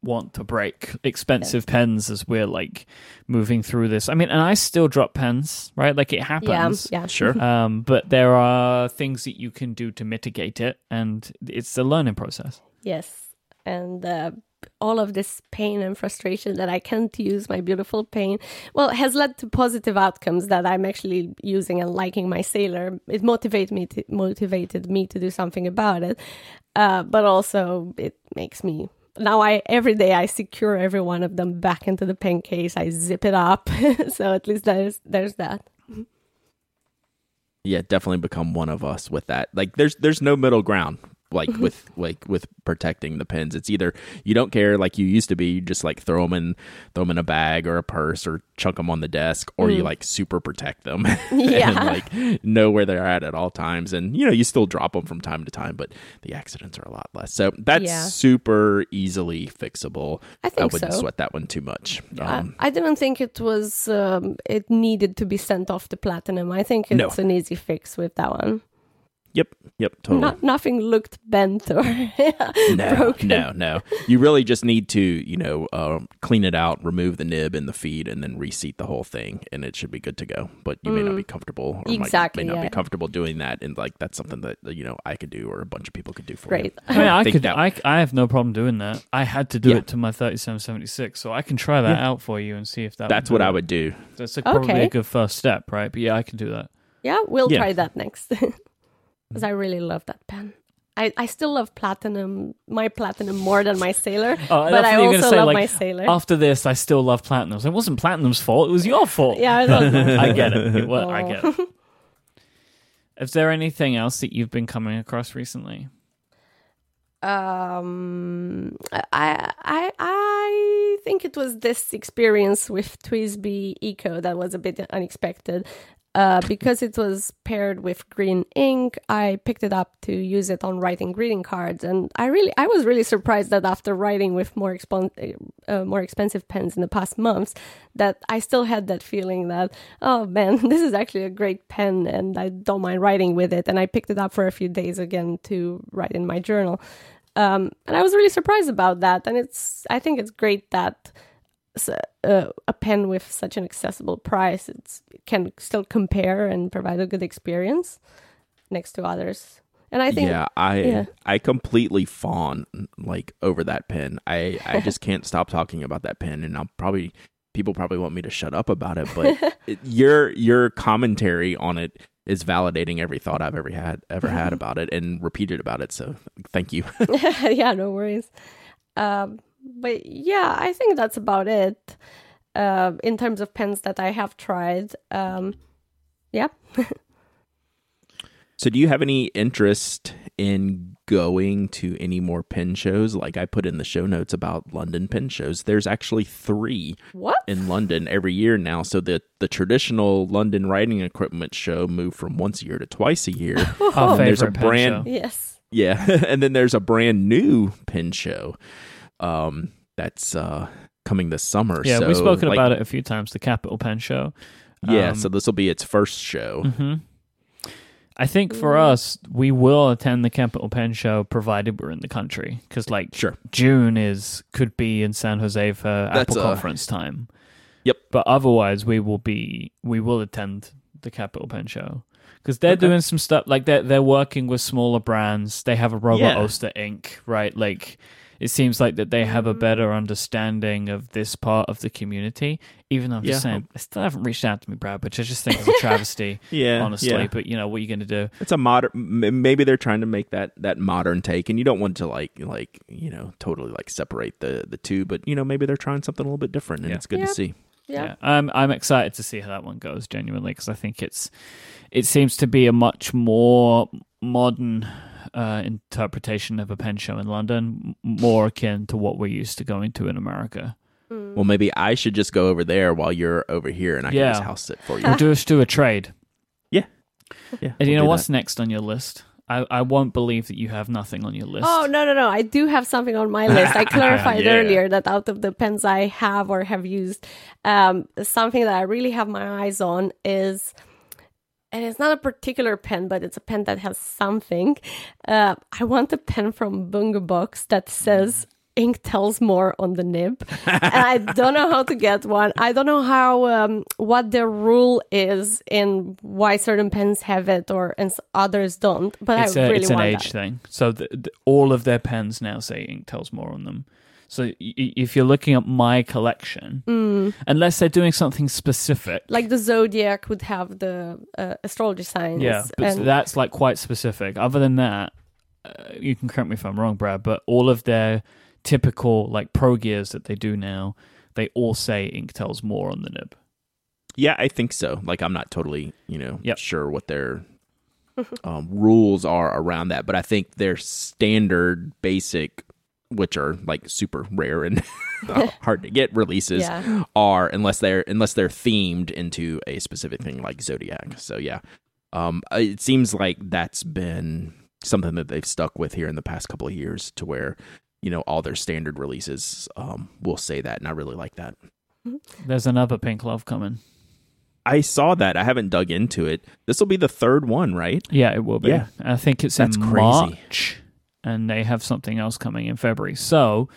want to break expensive pens as we're like moving through this i mean and i still drop pens right like it happens
yeah.
Sure. *laughs*
um, but there are things that you can do to mitigate it, and it's a learning process.
Yes. And uh, all of this pain and frustration that I can't use my beautiful pain, well, has led to positive outcomes that I'm actually using and liking my sailor. It motivated me to, motivated me to do something about it. Uh, but also it makes me now I every day I secure every one of them back into the pen case. I zip it up, *laughs* so at least there's there's that.
yeah, definitely become one of us with that. Like there's there's no middle ground like with like with protecting the pins. It's either you don't care like you used to be, you just like throw them in throw them in a bag or a purse or chunk them on the desk or you like super protect them *laughs* *laughs*
Yeah.
and like know where they're at at all times and you know you still drop them from time to time but the accidents are a lot less. So that's
Yeah.
super easily fixable.
I think I
wouldn't
so.
sweat that one too much.
I-
Um,
I didn't think it was um, it needed to be sent off to platinum. I think it's
No.
an easy fix with that one.
Yep, yep, totally.
Not nothing looked bent or *laughs*
no,
broken.
No, no. You really just need to, you know, um, clean it out, remove the nib and the feed, and then reseat the whole thing, and it should be good to go. But you may not be comfortable, or might-
Mm. Exactly,
may not
yeah.
be comfortable doing that, and like that's something that you know I could do, or a bunch of people could do for
Great.
you.
I mean, I
think
could,
that-
I, I have no problem doing that. I had to do
Yeah.
it to my 3776, so I can try that
Yeah.
out for you and see if that.
That's
would
what
do
I would do.
That's like probably
Okay.
a good first step, right? But yeah, I can do that.
Yeah, we'll
Yeah.
try that next. *laughs* Because I really love that pen. I, I still love platinum, my platinum more than my sailor, *laughs*
Oh,
but I
you were gonna
also
say,
love
like,
my sailor.
After this, I still love platinums. It wasn't platinum's fault; it was your fault.
yeah, I love. *laughs*
I get it. *laughs* It wa- I
Oh.
get it. Is there anything else that you've been coming across recently?
um i i i think it was this experience with TWSBI Eco that was a bit unexpected uh, because it was paired with green ink i picked it up to use it on writing greeting cards. And i really i was really surprised that after writing with more expon- uh, more expensive pens in the past months that i still had that feeling that oh man *laughs* this is actually a great pen and i don't mind writing with it. And i picked it up for a few days again to write in my journal. Um, and I was really surprised about that. And it's, I think it's great that uh, a pen with such an accessible price, it can still compare and provide a good experience next to others. And I think
yeah, I
yeah.
I completely fawn like over that pen. I I *laughs* just can't stop talking about that pen, and I'll probably people probably want me to shut up about it, but *laughs* it, your your commentary on it is validating every thought I've ever had ever had *laughs* about it and repeated about it. So thank you.
yeah, no worries. Um, but yeah, I think that's about it uh, in terms of pens that I have tried. Um, yeah. *laughs*
so, do you have any interest in going to any more pen shows? Like I put in the show notes about London pen shows. There's actually three
what
in London every year now. So the the traditional London writing equipment show moved from once a year to twice a year. *laughs*
Our
And there's a
pen
brand-
show.
Yes.
Yeah, *laughs* and then there's a brand new pen show um, that's uh, coming this summer.
Yeah,
so,
we've spoken
like,
about it a few times. The Capital Pen Show.
Yeah,
Um,
so this will be its first show.
hmm I think for us, we will attend the Capital Pen Show provided we're in the country because, like,
Sure.
June is could be in San Jose for
That's,
Apple
uh,
conference time.
Yep.
But otherwise, we will be we will attend the Capital Pen Show because they're
Okay.
doing some stuff like they're they're working with smaller brands. They have a Robert
Yeah.
Oster Inc. Right, like. It seems like that they have a
Mm.
better understanding of this part of the community. Even though I'm just
Yeah.
saying, I still haven't reached out to me, Brad, which I just think is a *laughs* travesty
Yeah,
honestly.
yeah.
But you know, what are you going to do?
It's a modern. Maybe they're trying to make that that modern take, and you don't want to like like you know totally like separate the the two. But you know maybe they're trying something a little bit different, and
Yeah.
it's good
Yep.
to see.
Yeah.
I'm I'm excited to see how that one goes. Genuinely, because I think it's it seems to be a much more modern uh, interpretation of a pen show in London, more akin to what we're used to going to in America.
Mm.
Well, maybe I should just go over there while you're over here, and I
Yeah.
can just house sit for you.
We'll do, do a trade.
yeah, yeah.
And
we'll
you know what's
that.
next on your list? I, I won't believe that you have nothing on your list.
Oh no no no! I do have something on my list. I *laughs* clarified
Yeah.
earlier that out of the pens I have or have used, um, something that I really have my eyes on is, and it's not a particular pen, but it's a pen that has something. Uh, I want a pen from Bungubox that says ink tells more on the nib *laughs* and i don't know how to get one i don't know how um, what the rule is in why certain pens have it or and others don't but
it's
i
a,
really
it's an age
that.
thing. So the, the, all of their pens now say ink tells more on them. So y- y- if you're looking at my collection,
Mm.
unless they're doing something specific,
like the zodiac would have the uh, astrology signs
yeah, but
and
that's like quite specific. Other than that, uh, you can correct me if I'm wrong, Brad, but all of their typical like pro gears that they do now, they all say ink tells more on the nib.
Yeah, I think so. Like I'm not totally, you know,
Yep.
sure what their *laughs* um, rules are around that, but I think their standard basic, which are like super rare and uh, *laughs* *laughs* hard to get releases,
Yeah.
are unless they're unless they're themed into a specific thing like Zodiac. So yeah, um, it seems like that's been something that they've stuck with here in the past couple of years, to where you know all their standard releases um, will say that, and I really like that.
There's another pink love coming.
I saw that. I haven't dug into it. This will be the third one, right?
Yeah, it will be.
Yeah.
I think it's
That's
in
crazy.
And they have something else coming in February. So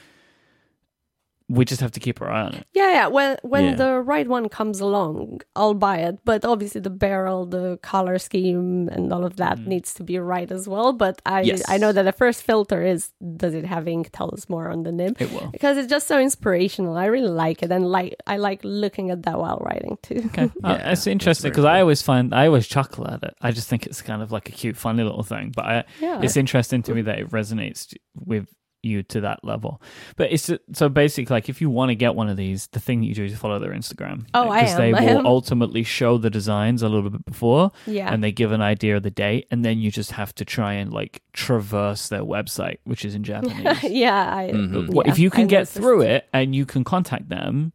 we just have to keep our eye on it.
yeah yeah when when
Yeah.
the right one comes along i'll buy it but obviously the barrel the color scheme and all of that
Mm.
needs to be right as well but i
Yes.
i know that the first filter is does it have ink tell us more on the nib
It will.
because it's just so inspirational i really like it and like i like looking at that while writing too
Okay, *laughs* Uh,
Yeah,
it's interesting because
very
I always find I always chuckle at it. I just think it's kind of like a cute, funny little thing. But I,
yeah
it's interesting to me that it resonates with you to that level. But it's so basically like if you want to get one of these, the thing that you do is follow their Instagram.
Oh, I
because they *laughs*
I
will
am.
ultimately show the designs a little bit before,
yeah
and they give an idea of the date, and then you just have to try and like traverse their website, which is in *laughs* Japanese.
yeah I,
Mhm.
Yeah,
if you can
I
get through it and you can contact them,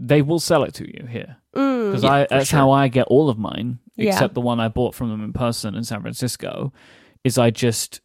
they will sell it to you here.
Mm.
Because
Yeah,
I that's
sure.
how I get all of mine,
Yeah.
except the one I bought from them in person in San Francisco. Is I just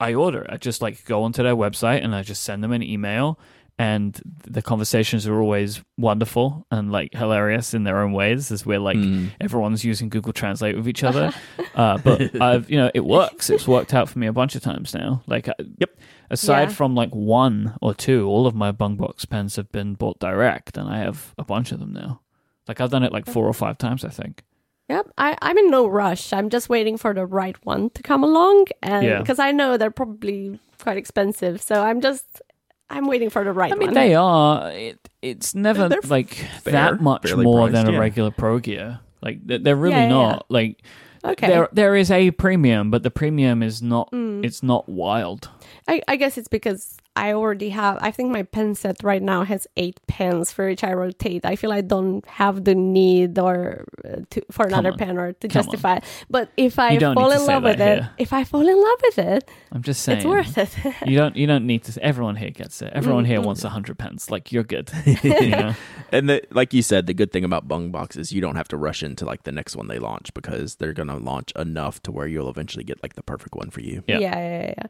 I order. I just like go onto their website and I just send them an email, and the conversations are always wonderful and like hilarious in their own ways, as we're like
Mm.
everyone's using Google Translate with each *laughs* other. uh, but *laughs* I've you know it works. It's worked out for me a bunch of times now. Like
Yep.
Aside
Yeah.
from like one or two, all of my Bungubox pens have been bought direct, and I have a bunch of them now. Like I've done it like four or five times, I think.
Yep, I, I'm in no rush. I'm just waiting for the right one to come along, and
Yeah.
because I know they're probably quite expensive, so I'm just I'm waiting for the right
I mean,
one.
they are. It, it's never
They're
like
fair,
that much more
priced,
than a
yeah.
regular Pro Gear. Like they're, they're really
Yeah, yeah, yeah.
not. Like
okay.
there there is a premium, but the premium is not.
Mm.
It's not wild.
I, I guess it's because I already have. I think my pen set right now has eight pens for which I rotate. I feel I don't have the need or uh, to, for another
on.
pen or to
Come
justify. it. But if I fall in love
that
with it, if I fall in love with it,
I'm just saying.
it's worth it.
You don't. You don't need to. Everyone here gets it. Everyone
Mm,
here
mm.
wants a hundred pence. Like you're good. *laughs* *laughs* you know? *laughs*
And the, like you said, the good thing about Bungubox is you don't have to rush into like the next one they launch because they're gonna launch enough to where you'll eventually get like the perfect one for you.
Yeah.
yeah, yeah, yeah.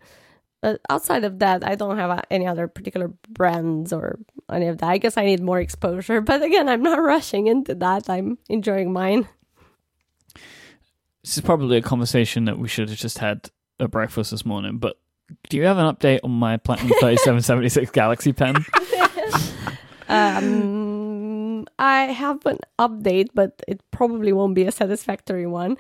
But outside of that, I don't have uh, any other particular brands or any of that. I guess I need more exposure. But again, I'm not *laughs* rushing into that. I'm enjoying mine.
This is probably a conversation that we should have just had at breakfast this morning. But do you have an update on my Platinum *laughs* 3776 Galaxy pen? *laughs*
Um, I have an update, but it probably won't be a satisfactory one.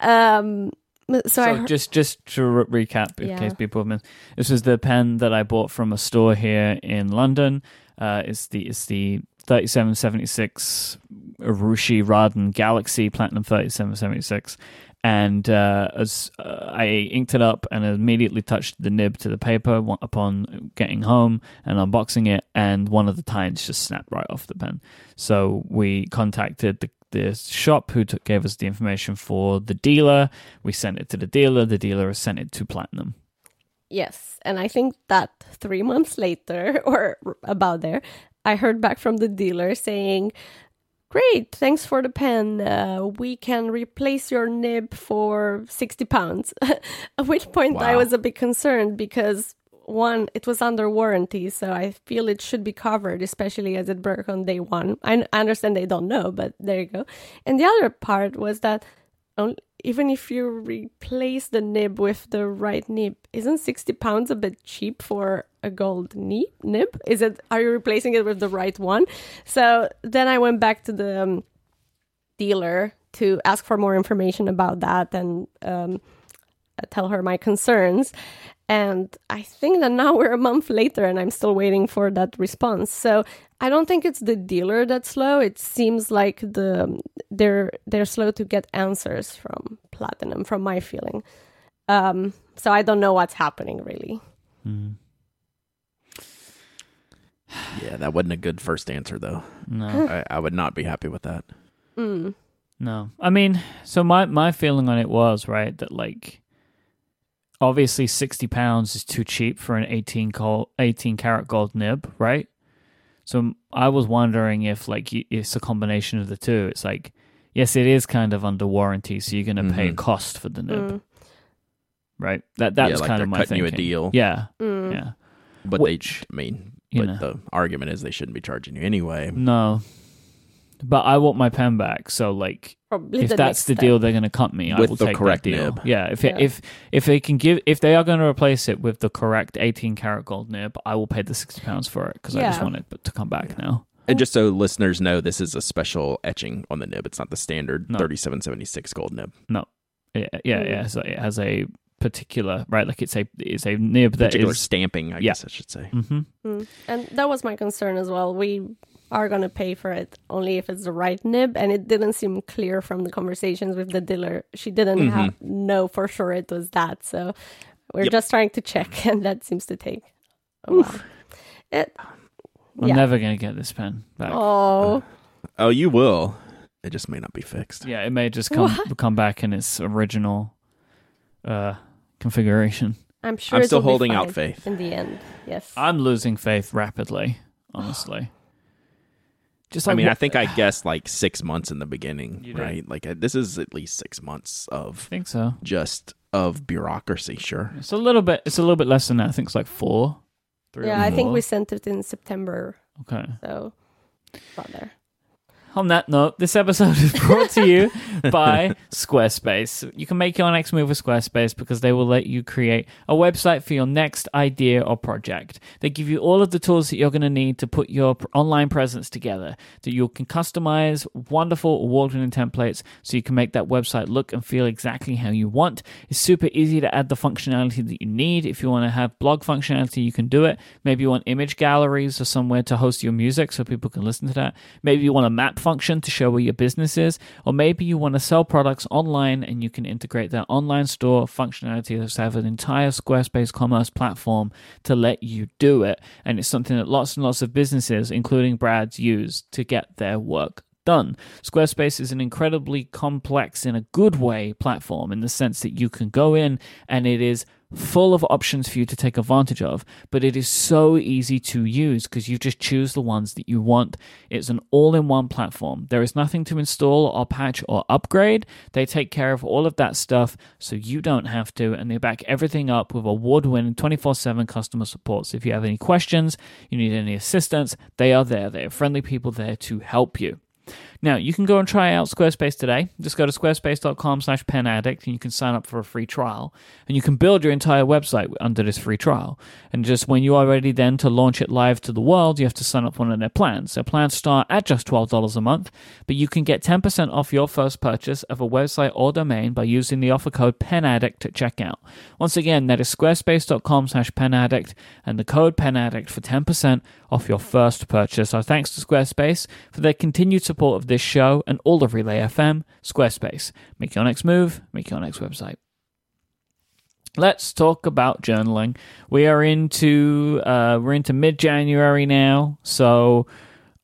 Um, so,
So,
I heard,
just just to re- recap, in
Yeah.
case people have missed, this was the pen that I bought from a store here in London. Uh, it's the it's the 3776 Urushi Raden Galaxy Platinum 3776, and uh, as uh, I inked it up and immediately touched the nib to the paper upon getting home and unboxing it, and one of the tines just snapped right off the pen. So we contacted the the shop who took, gave us the information for the dealer. We sent it to the dealer. The dealer sent it to Platinum.
yes, and I think that three months later, *laughs* or about there, I heard back from the dealer saying, "Great, thanks for the pen. Uh, we can replace your nib for sixty pounds." *laughs* At which point I was a bit concerned because one, it was under warranty, so I feel it should be covered, especially as it broke on day one. I, understand they don't know, but there you go. And the other part was that even if you replace the nib with the right nib, isn't sixty pounds a bit cheap for a gold nib? Nib? Is it? Are you replacing it with the right one? So then I went back to the um, dealer to ask for more information about that and um, tell her my concerns. And I think that now we're a month later and I'm still waiting for that response. So I don't think it's the dealer that's slow. It seems like the they're they're slow to get answers from Platinum, from my feeling. Um, so I don't know what's happening really.
Mm.
Yeah, that wasn't a good first answer though.
No,
I, I would not be happy with that.
Mm.
no. I mean, so my my feeling on it was right that like, obviously sixty pounds is too cheap for an 18 col 18 karat gold nib, right? So I was wondering if like it's a combination of the two. It's like, yes, it is kind of under warranty, so you're going to pay a cost for the nib,
Mm.
right? That that's
yeah, like
kind of my
cutting you a deal.
Yeah,
Mm.
yeah.
But
Which,
they, I mean, but
know.
the argument is they shouldn't be charging you anyway.
No. But I want my pen back, so like
Probably
if
the
that's
next
the
step.
deal they're going to cut me, I
With
will
the
take
correct
that deal.
nib.
Yeah, if
Yeah.
if if they can give if they are going to replace it with the correct 18 karat gold nib, I will pay the 60 pounds for it because I just
Yeah.
want it to come back now.
And just so listeners know, this is a special etching on the nib. It's not the standard
No.
3776 gold nib.
Yeah, yeah,
Mm.
yeah. So it has a particular right, like it's a it's a nib that
Particular
is.
stamping, I
Yeah.
guess I should say.
hmm
Mm. And that was my concern as well. We are going to pay for it only if it's the right nib. And it didn't seem clear from the conversations with the dealer. She didn't
Mhm.
have, know for sure it was that. So we're
Yep.
just trying to check. *laughs* And that seems to take a while. It,
I'm
Yeah.
never going to get this pen back.
oh,
Oh, you will. It just may not be fixed.
Yeah, it may just come
What?
come back in its original uh configuration.
I'm sure
I'm still holding out faith.
in the end. Yes.
I'm losing faith rapidly, honestly. Just
I
like
mean, I think I guessed like six months in the beginning, right? Like this is at least six months of
I
of
think so.
just of bureaucracy. Sure.
It's a little bit. It's a little bit less than that. I think it's like four. Three
yeah,
or
I think we sent it in September.
Okay.
So, about there.
On that note, this episode is brought to you by Squarespace. You can make your next move with Squarespace because they will let you create a website for your next idea or project. They give you all of the tools that you're going to need to put your online presence together, that you can customize wonderful award winning templates so you can make that website look and feel exactly how you want. It's super easy to add the functionality that you need. If you want to have blog functionality, you can do it. Maybe you want image galleries or somewhere to host your music so people can listen to that. Maybe you want a map function to show where your business is, or maybe you want to sell products online and you can integrate that online store functionality to have an entire Squarespace commerce platform to let you do it. And it's something that lots and lots of businesses, including Brad's, use to get their work done. Squarespace is an incredibly complex, in a good way, platform in the sense that you can go in and it is full of options for you to take advantage of, but it is so easy to use because you just choose the ones that you want. It's an all in one platform. There is nothing to install or patch or upgrade. They take care of all of that stuff so you don't have to, and they back everything up with award winning 24 7 customer support. So if you have any questions, you need any assistance, they are there. They are friendly people there to help you. Now, you can go and try out Squarespace today. Just go to squarespace.com slash penaddict and you can sign up for a free trial. And you can build your entire website under this free trial. And just when you are ready then to launch it live to the world, you have to sign up for one of their plans. Their plans start at just $12 a month, but you can get 10% off your first purchase of a website or domain by using the offer code penaddict at checkout. Once again, that is squarespace.com slash penaddict and the code penaddict for 10% off your first purchase. Our thanks to Squarespace for their continued support of this show and all of Relay FM, Squarespace. Make your next move, make your next website. Let's talk about journaling. We are into uh, we're into mid January now, so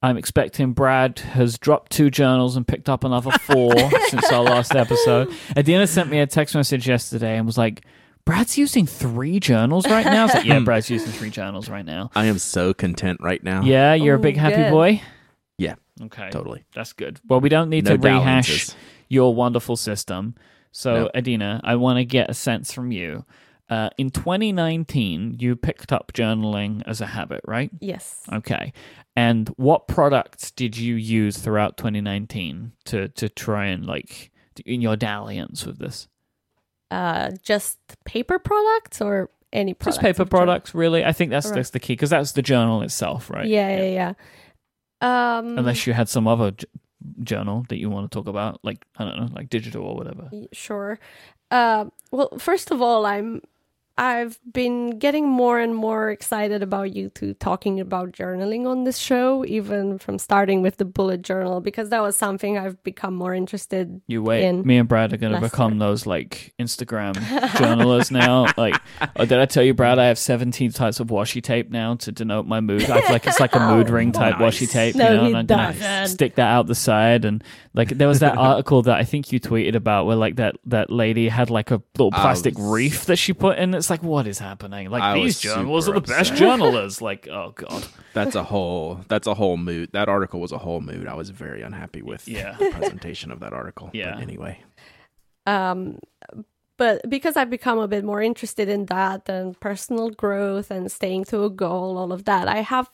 I'm expecting Brad has dropped two journals and picked up another four *laughs* since our last episode. Adina sent me a text message yesterday and was like, Brad's using three journals right now. I was like, yeah, Brad's using three journals right now.
I am so content right now.
Yeah, you're a
Oh,
big happy
good.
boy.
Yeah,
Okay,
totally.
that's good. Well, we don't need
No
to rehash
dalliances.
your wonderful system. So,
No.
Adina, I want to get a sense from you. Uh, in 2019, you picked up journaling as a habit, right?
Yes.
Okay. And what products did you use throughout 2019 to to try and like in your dalliance with this?
Uh, just paper products or any products?
Just paper
in general?
products, really. I think that's
Alright.
that's the key because that's the journal itself, right?
Yeah, yeah, yeah. Um,
Unless you had some other j- journal that you want to talk about, like I don't know, like digital or whatever.
Sure. Uh, well, first of all, I'm I've been getting more and more excited about you two talking about journaling on this show, even from starting with the bullet journal, because that was something I've become more interested.
You wait.
in
Me and Brad are going to
last
become
year.
those like Instagram *laughs* journalists now. Like, oh, did I tell you, Brad? I have 17 types of washi tape now to denote my mood. I feel like it's like a *laughs* mood oh, ring type
Nice.
washi tape.
No,
you know,
he
and I'm gonna
doesn't.
stick that out the side. And like, there was that *laughs* article that I think you tweeted about where like that that lady had like a little
oh,
plastic
was-
reef that she put in. It's like, what is happening? Like
I
these
was
journalists are
super
the best journalists. Like, oh god. *laughs*
That's a whole. That's a whole mood. That article was a whole mood. I was very unhappy with
Yeah.
the presentation of that article.
Yeah.
But anyway,
Um, but because I've become a bit more interested in that and personal growth and staying to a goal, all of that, I have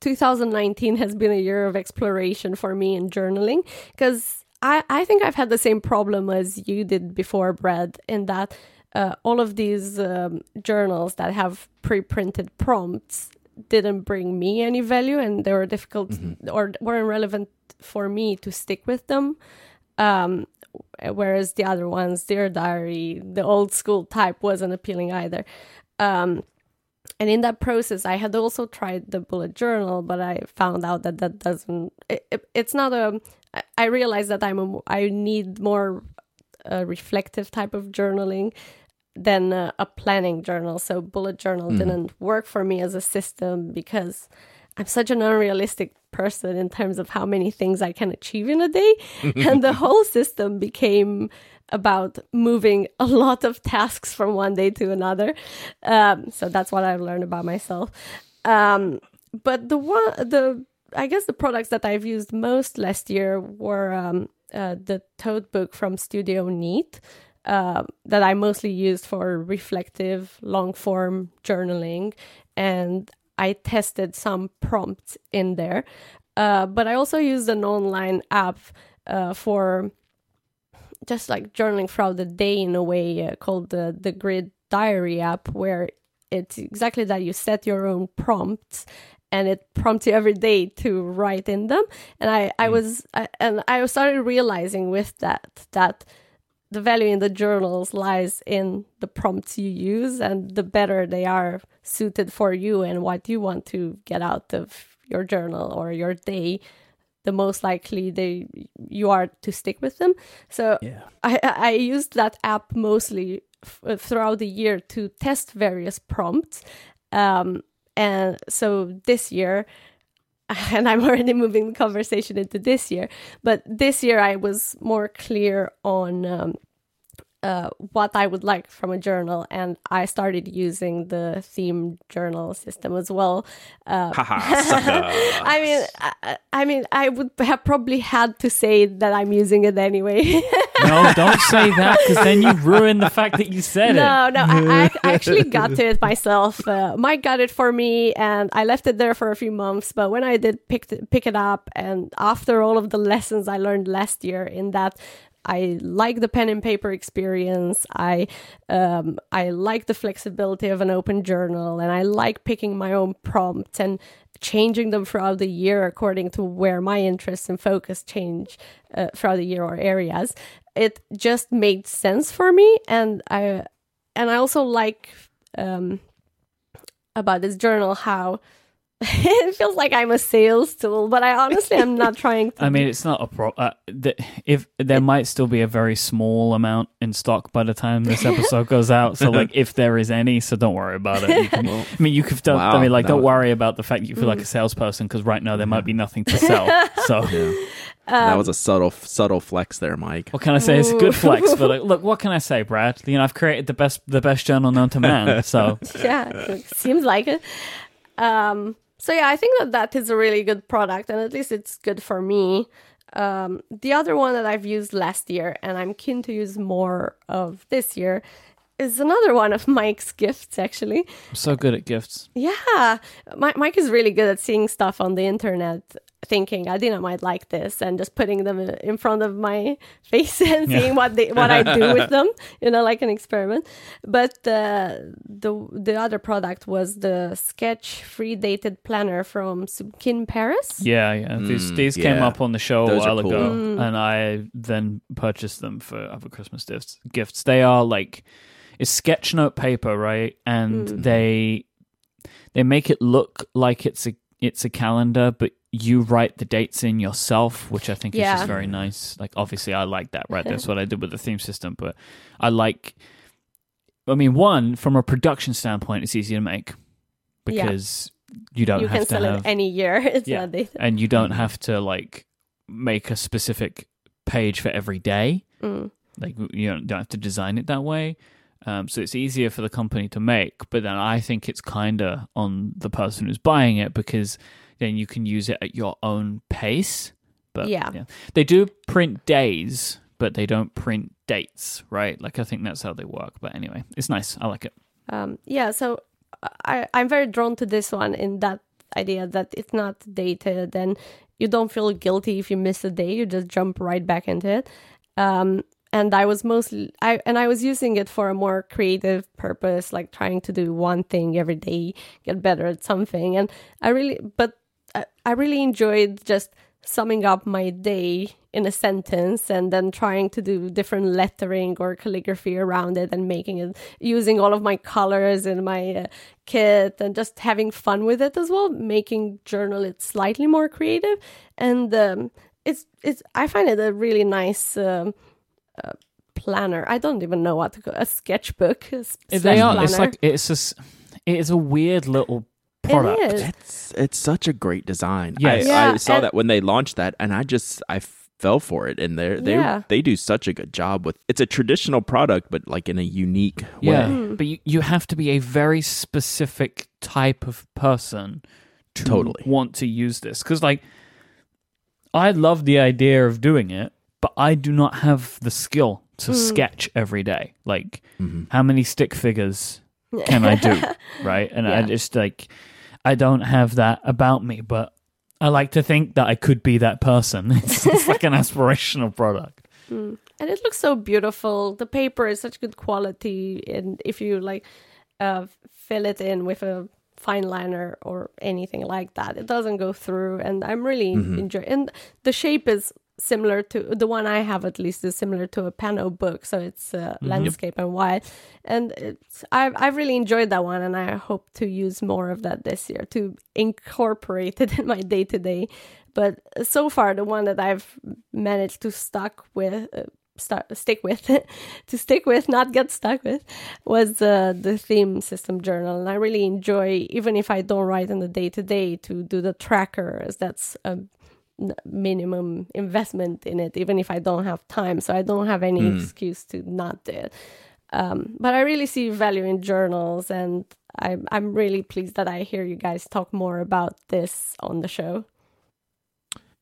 2019 has been a year of exploration for me in journaling because I, I think I've had the same problem as you did before, Brad, in that uh, all of these um, journals that have pre printed prompts didn't bring me any value and they were difficult or weren't relevant for me to stick with them. Um, whereas the other ones, Dear Diary, the old school type, wasn't appealing either. Um, and in that process, I had also tried the bullet journal, but I found out that that doesn't. It, it, it's not a. I- I realized that I'm a. I need more a reflective type of journaling than a, a planning journal. So bullet journal didn't work for me as a system because I'm such an unrealistic person in terms of how many things I can achieve in a day. *laughs* and the whole system became about moving a lot of tasks from one day to another. Um, so that's what I've learned about myself. Um, but the one, the I guess the products that I've used most last year were um, uh, the Totebook from Studio Neat uh, that I mostly used for reflective, long form journaling. And I tested some prompts in there. Uh, but I also used an online app uh, for just like journaling throughout the day in a way uh, called the the Grid Diary app, where it's exactly that you set your own prompts and it prompts you every day to write in them. And I I was I, and I started realizing with that that the value in the journals lies in the prompts you use and the better they are suited for you and what you want to get out of your journal or your day the most likely they you are to stick with them so
Yeah.
i i used that app mostly f- throughout the year to test various prompts um and so this year *laughs* and i'm already moving the conversation into this year but this year i was more clear on um, uh, what I would like from a journal, and I started using the theme journal system as well. Uh, *laughs* I mean, I, I mean, I would have probably had to say that I'm using it anyway. *laughs*
No, don't say that because then you ruin the fact that you said it.
no, no, I, I I actually got to it myself. Uh, Myke got it for me, and I left it there for a few months. But when I did pick pick it up, and after all of the lessons I learned last year, in that I like the pen and paper experience. I um, I like the flexibility of an open journal, and I like picking my own prompts and changing them throughout the year according to where my interests and focus change uh, throughout the year or areas. It just made sense for me, and I and I also like um, about this journal how. *laughs* it feels like I'm a sales tool, but I honestly am not *laughs* trying to.
I mean, it's not a pro. Uh, th- if there might still be a very small amount in stock by the time this *laughs* episode goes out, so like if there is any, so don't worry about it. You can, I mean, you could. Don't, I mean, like, don't
was-
worry about the fact that you feel like a salesperson because right now there might be nothing to sell. So
yeah. that was a subtle subtle flex there, Myke.
what can I say? It's a good flex, but like, look, what can I say, Brad? You know, I've created the best the best journal known to man. So
yeah, it seems like it. Um, so yeah, I think that that is a really good product, and at least it's good for me. Um, the other one that I've used last year, and I'm keen to use more of this year, is another one of Myke's gifts. Actually,
I'm so good at gifts.
yeah, Mi- Myke is really good at seeing stuff on the internet, thinking Adina might like this, and just putting them in front of my *laughs* face and
Yeah.
seeing what they what I do with *laughs* them, you know, like an experiment. But uh, the the other product was the Sketch free dated planner from Subkin Paris.
Yeah, yeah. These
Mm,
these came
yeah.
up on the show
Those
a while
cool.
ago,
Mm.
and I then purchased them for other Christmas gifts. Gifts. They are like it's sketch note paper, right? And
Mm.
they they make it look like it's a it's a calendar, but you write the dates in yourself, which I think is just very nice. Like obviously, I like that. Right, that's *laughs* what I did with the theme system, but I like. I mean, one from a production standpoint, it's easy to make
Yeah.
because you don't
you
have
can
to
sell
have
it any year. *laughs* It's
Yeah.
not
and you don't have to like make a specific page for every day.
Mm.
Like you don't have to design it that way. Um, so it's easier for the company to make. But then I think it's kind of on the person who's buying it because then you can use it at your own pace. But
Yeah.
they do print days, but they don't print dates, right? Like I think that's how they work. But anyway, it's nice. I like it.
Um, yeah, so I, I'm very drawn to this one in that idea that it's not dated and you don't feel guilty if you miss a day. You just jump right back into it. Um, and I was mostly I and I was using it for a more creative purpose, like trying to do one thing every day, get better at something. And I really, but I, I really enjoyed just summing up my day in a sentence and then trying to do different lettering or calligraphy around it and making it using all of my colors in my uh, kit and just having fun with it as well making journal it slightly more creative and um, it's it's i find it a really nice um, uh, planner i don't even know what to call a sketchbook a s-
They
slash
are. It's like it's just. It is a weird little product.
is.
It's it's such a great design.
Yes.
I,
Yeah,
I saw
and-
that when they launched that, and I just I fell for it. And they they
Yeah.
they do such a good job with. It's a traditional product, but like in a unique
Yeah,
way.
Mm.
but you, you have to be a very specific type of person to
Totally.
want to use this. Because, like, I love the idea of doing it, but I do not have the skill to
Mm.
sketch every day. Like,
Mhm.
how many stick figures can I do? *laughs* right? And I just, like, I don't have that about me, but I like to think that I could be that person. *laughs* It's, it's *laughs* like an aspirational product.
Mm. And it looks so beautiful. The paper is such good quality, and if you like uh, fill it in with a fine liner or anything like that, it doesn't go through. And I'm really
Mhm.
enjoy. And the shape is similar to the one I have, at least, is similar to a Panobook. So it's uh,
Mhm.
landscape and wild, and it's I've I've really enjoyed that one, and I hope to use more of that this year to incorporate it *laughs* in my day to day. But so far, the one that I've managed to stuck with. Uh, Start, stick with *laughs* to stick with not get stuck with was uh, the theme system journal and i really enjoy even if i don't write in the day to day to do the tracker as that's a minimum investment in it even if i don't have time so i don't have any
Mm.
excuse to not do it um, but i really see value in journals and I'm, I'm really pleased that i hear you guys talk more about this on the show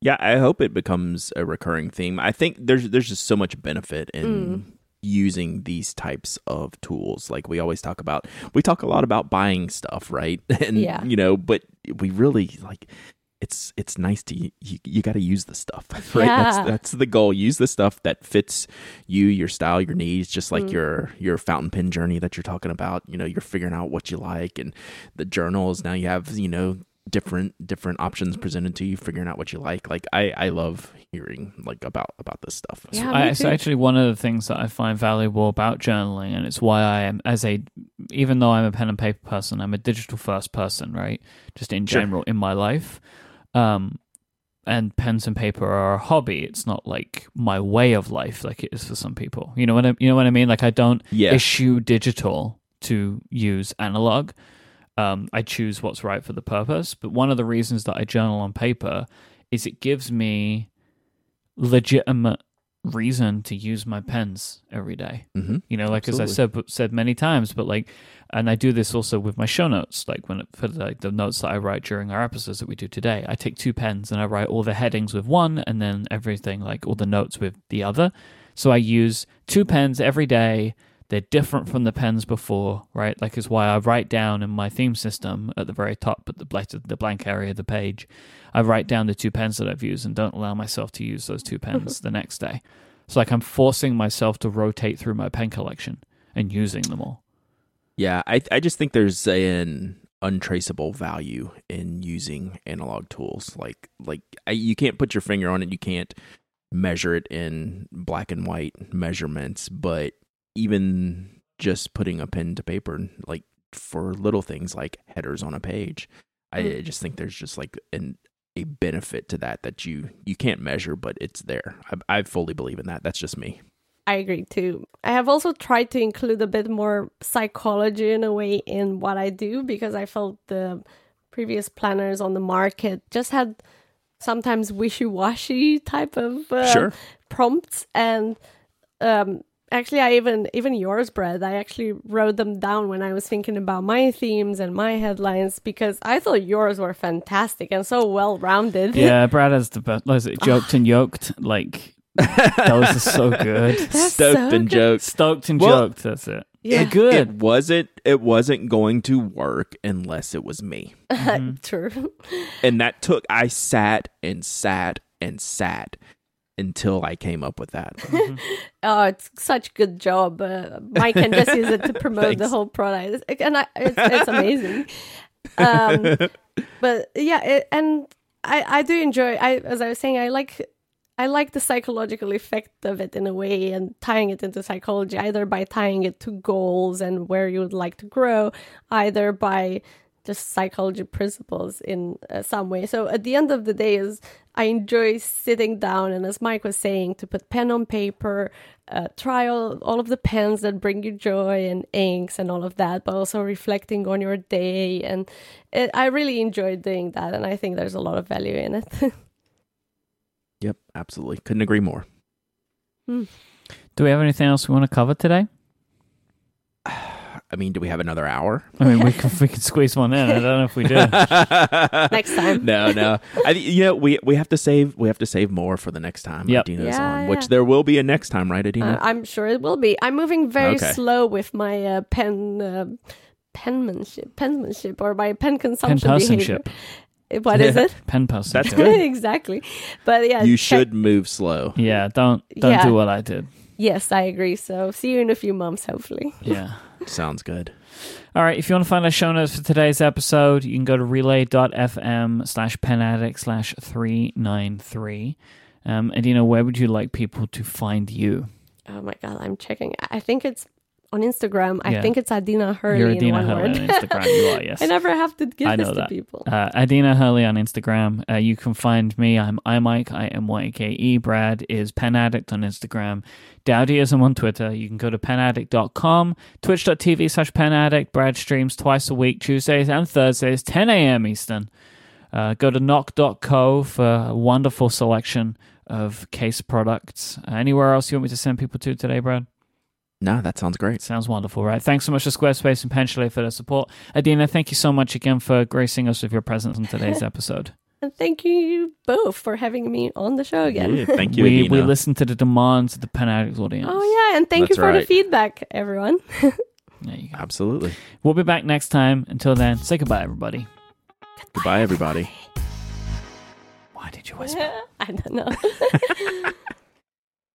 Yeah, I hope it becomes a recurring theme. I think there's there's just so much benefit in
Mm.
using these types of tools. Like we always talk about, we talk a lot about buying stuff, right? *laughs* And
Yeah.
you know, but we really like it's it's nice to you you got to use the stuff, *laughs* right? That's
Yeah.
that's the goal. Use the stuff that fits you, your style, your needs, just like
Mm.
your your fountain pen journey that you're talking about. You know, you're figuring out what you like and the journals. Now you have, you know, different different options presented to you figuring out what you like like i i love hearing like about about this stuff
Yeah,
I,
me
it's actually one of the things that I find valuable about journaling, and it's why I am as a, even though I'm a pen and paper person, I'm a digital first person, right? Just in
Sure.
general in my life, um, and pens and paper are a hobby. It's not like my way of life, like it is for some people. You know what I, you know what I mean? Like I don't
yeah
issue digital to use analog. Um, I choose what's right for the purpose. But one of the reasons that I journal on paper is it gives me legitimate reason to use my pens every day.
hmm
You know, like as I said said many times, but like, and I do this also with my show notes. Like when it, for like the notes that I write during our episodes that we do today, I take two pens and I write all the headings with one, and then everything like all the notes with the other. So I use two pens every day. They're different from the pens before, right? Like is why I write down in my theme system at the very top, at the blank, the blank area of the page, I write down the two pens that I've used and don't allow myself to use those two pens *laughs* the next day. So like I'm forcing myself to rotate through my pen collection and using them all.
Yeah i i just think there's an untraceable value in using analog tools. Like like I, you can't put your finger on it. You can't measure it in black and white measurements but even just putting a pen to paper like for little things like headers on a page i
Mm.
just think there's just like an a benefit to that that you you can't measure but it's there. I, I fully believe in that. That's just me
I agree too. I have also tried to include a bit more psychology in a way in what I do because I felt the previous planners on the market just had sometimes wishy-washy type of uh,
Sure.
prompts and um actually I even even yours Brad I actually wrote them down when I was thinking about my themes and my headlines because I thought yours were fantastic and so well rounded.
Yeah, *laughs* Brad has the best. Was it joked and yoked? Like those was so good. *laughs*
That's
stoked
so
and
good.
joked
Stoked and
Well-
joked. That's it.
Yeah.
They're good.
It wasn't it wasn't going to work unless it was me. *laughs*
Mhm.
True.
And that took I sat and sat and sat until I came up with that. *laughs*
Oh, it's such good job. Uh, Myke can just use it to promote the
Thanks.
whole product, It's- and I, it's, it's amazing. Um, but yeah, it, and I, I do enjoy. I, as I was saying, I like, I like the psychological effect of it in a way, and tying it into psychology, either by tying it to goals and where you would like to grow, either by just psychology principles in uh, some way. So at the end of the day, is I enjoy sitting down and, as Myke was saying, to put pen on paper, uh, try all, all of the pens that bring you joy and inks and all of that, but also reflecting on your day. And it, I really enjoy doing that, and I think there's a lot of value in it. *laughs*
yep, absolutely. Couldn't agree more.
Do we have anything else we want to cover today? *sighs*
I mean, do we have another hour?
I mean, we can we can squeeze one in. I don't know if we do. *laughs*
next
time.
No, no. I, you know, we we have to save we have to save more for the next time
Yep.
Adina's
Yeah,
on,
yeah.
which there will be a next time, right, Adina?
Uh, I'm sure it will be. I'm moving very
Okay.
slow with my uh, pen uh, penmanship, penmanship, or my pen
Pen
consumption behavior.
Personship.
What is it?
Pen pals.
That's good. *laughs*
exactly. But yeah,
you
check-
should move slow.
Yeah, don't don't
Yeah.
do what I did.
Yes, I agree. So see you in a few months, hopefully. *laughs*
Yeah.
Sounds good.
All right. If you want to find our show notes for today's episode, you can go to relay.fm slash penaddict slash 393. Um, and, you know, where would you like people to find you?
Oh my god, I'm checking. I think it's on Instagram. I
Yeah.
think it's Adina Hurley
You're
in
Adina Hurley
word.
on Instagram. You are, *laughs* yes.
I never have to give
I
this
know
to
that.
people.
Uh, Adina Hurley on Instagram. Uh, you can find me. I'm iMyke. I M Y K E. Brad is Pen Addict on Instagram. Dowdyism on Twitter. You can go to penaddict.com, twitch.tv slash penaddict. Brad streams twice a week, Tuesdays and Thursdays, 10 a.m. Eastern. Uh, go to nock.co for a wonderful selection of case products. Uh, anywhere else you want me to send people to today, Brad?
No, that sounds great.
Sounds wonderful, right? Thanks so much to Squarespace and Pen Chalet for their support. Adina, thank you so much again for gracing us with your presence on today's *laughs* episode.
And thank you both for having me on the show again.
Yeah, thank you.
we
Adina.
we listen to the demands of the Pen Addicts audience.
Oh yeah, and thank
That's
you for the feedback, everyone. *laughs*
There you go.
Absolutely.
We'll be back next time. Until then, say goodbye, everybody.
Goodbye, everybody.
Why did you whisper? *laughs*
I don't know.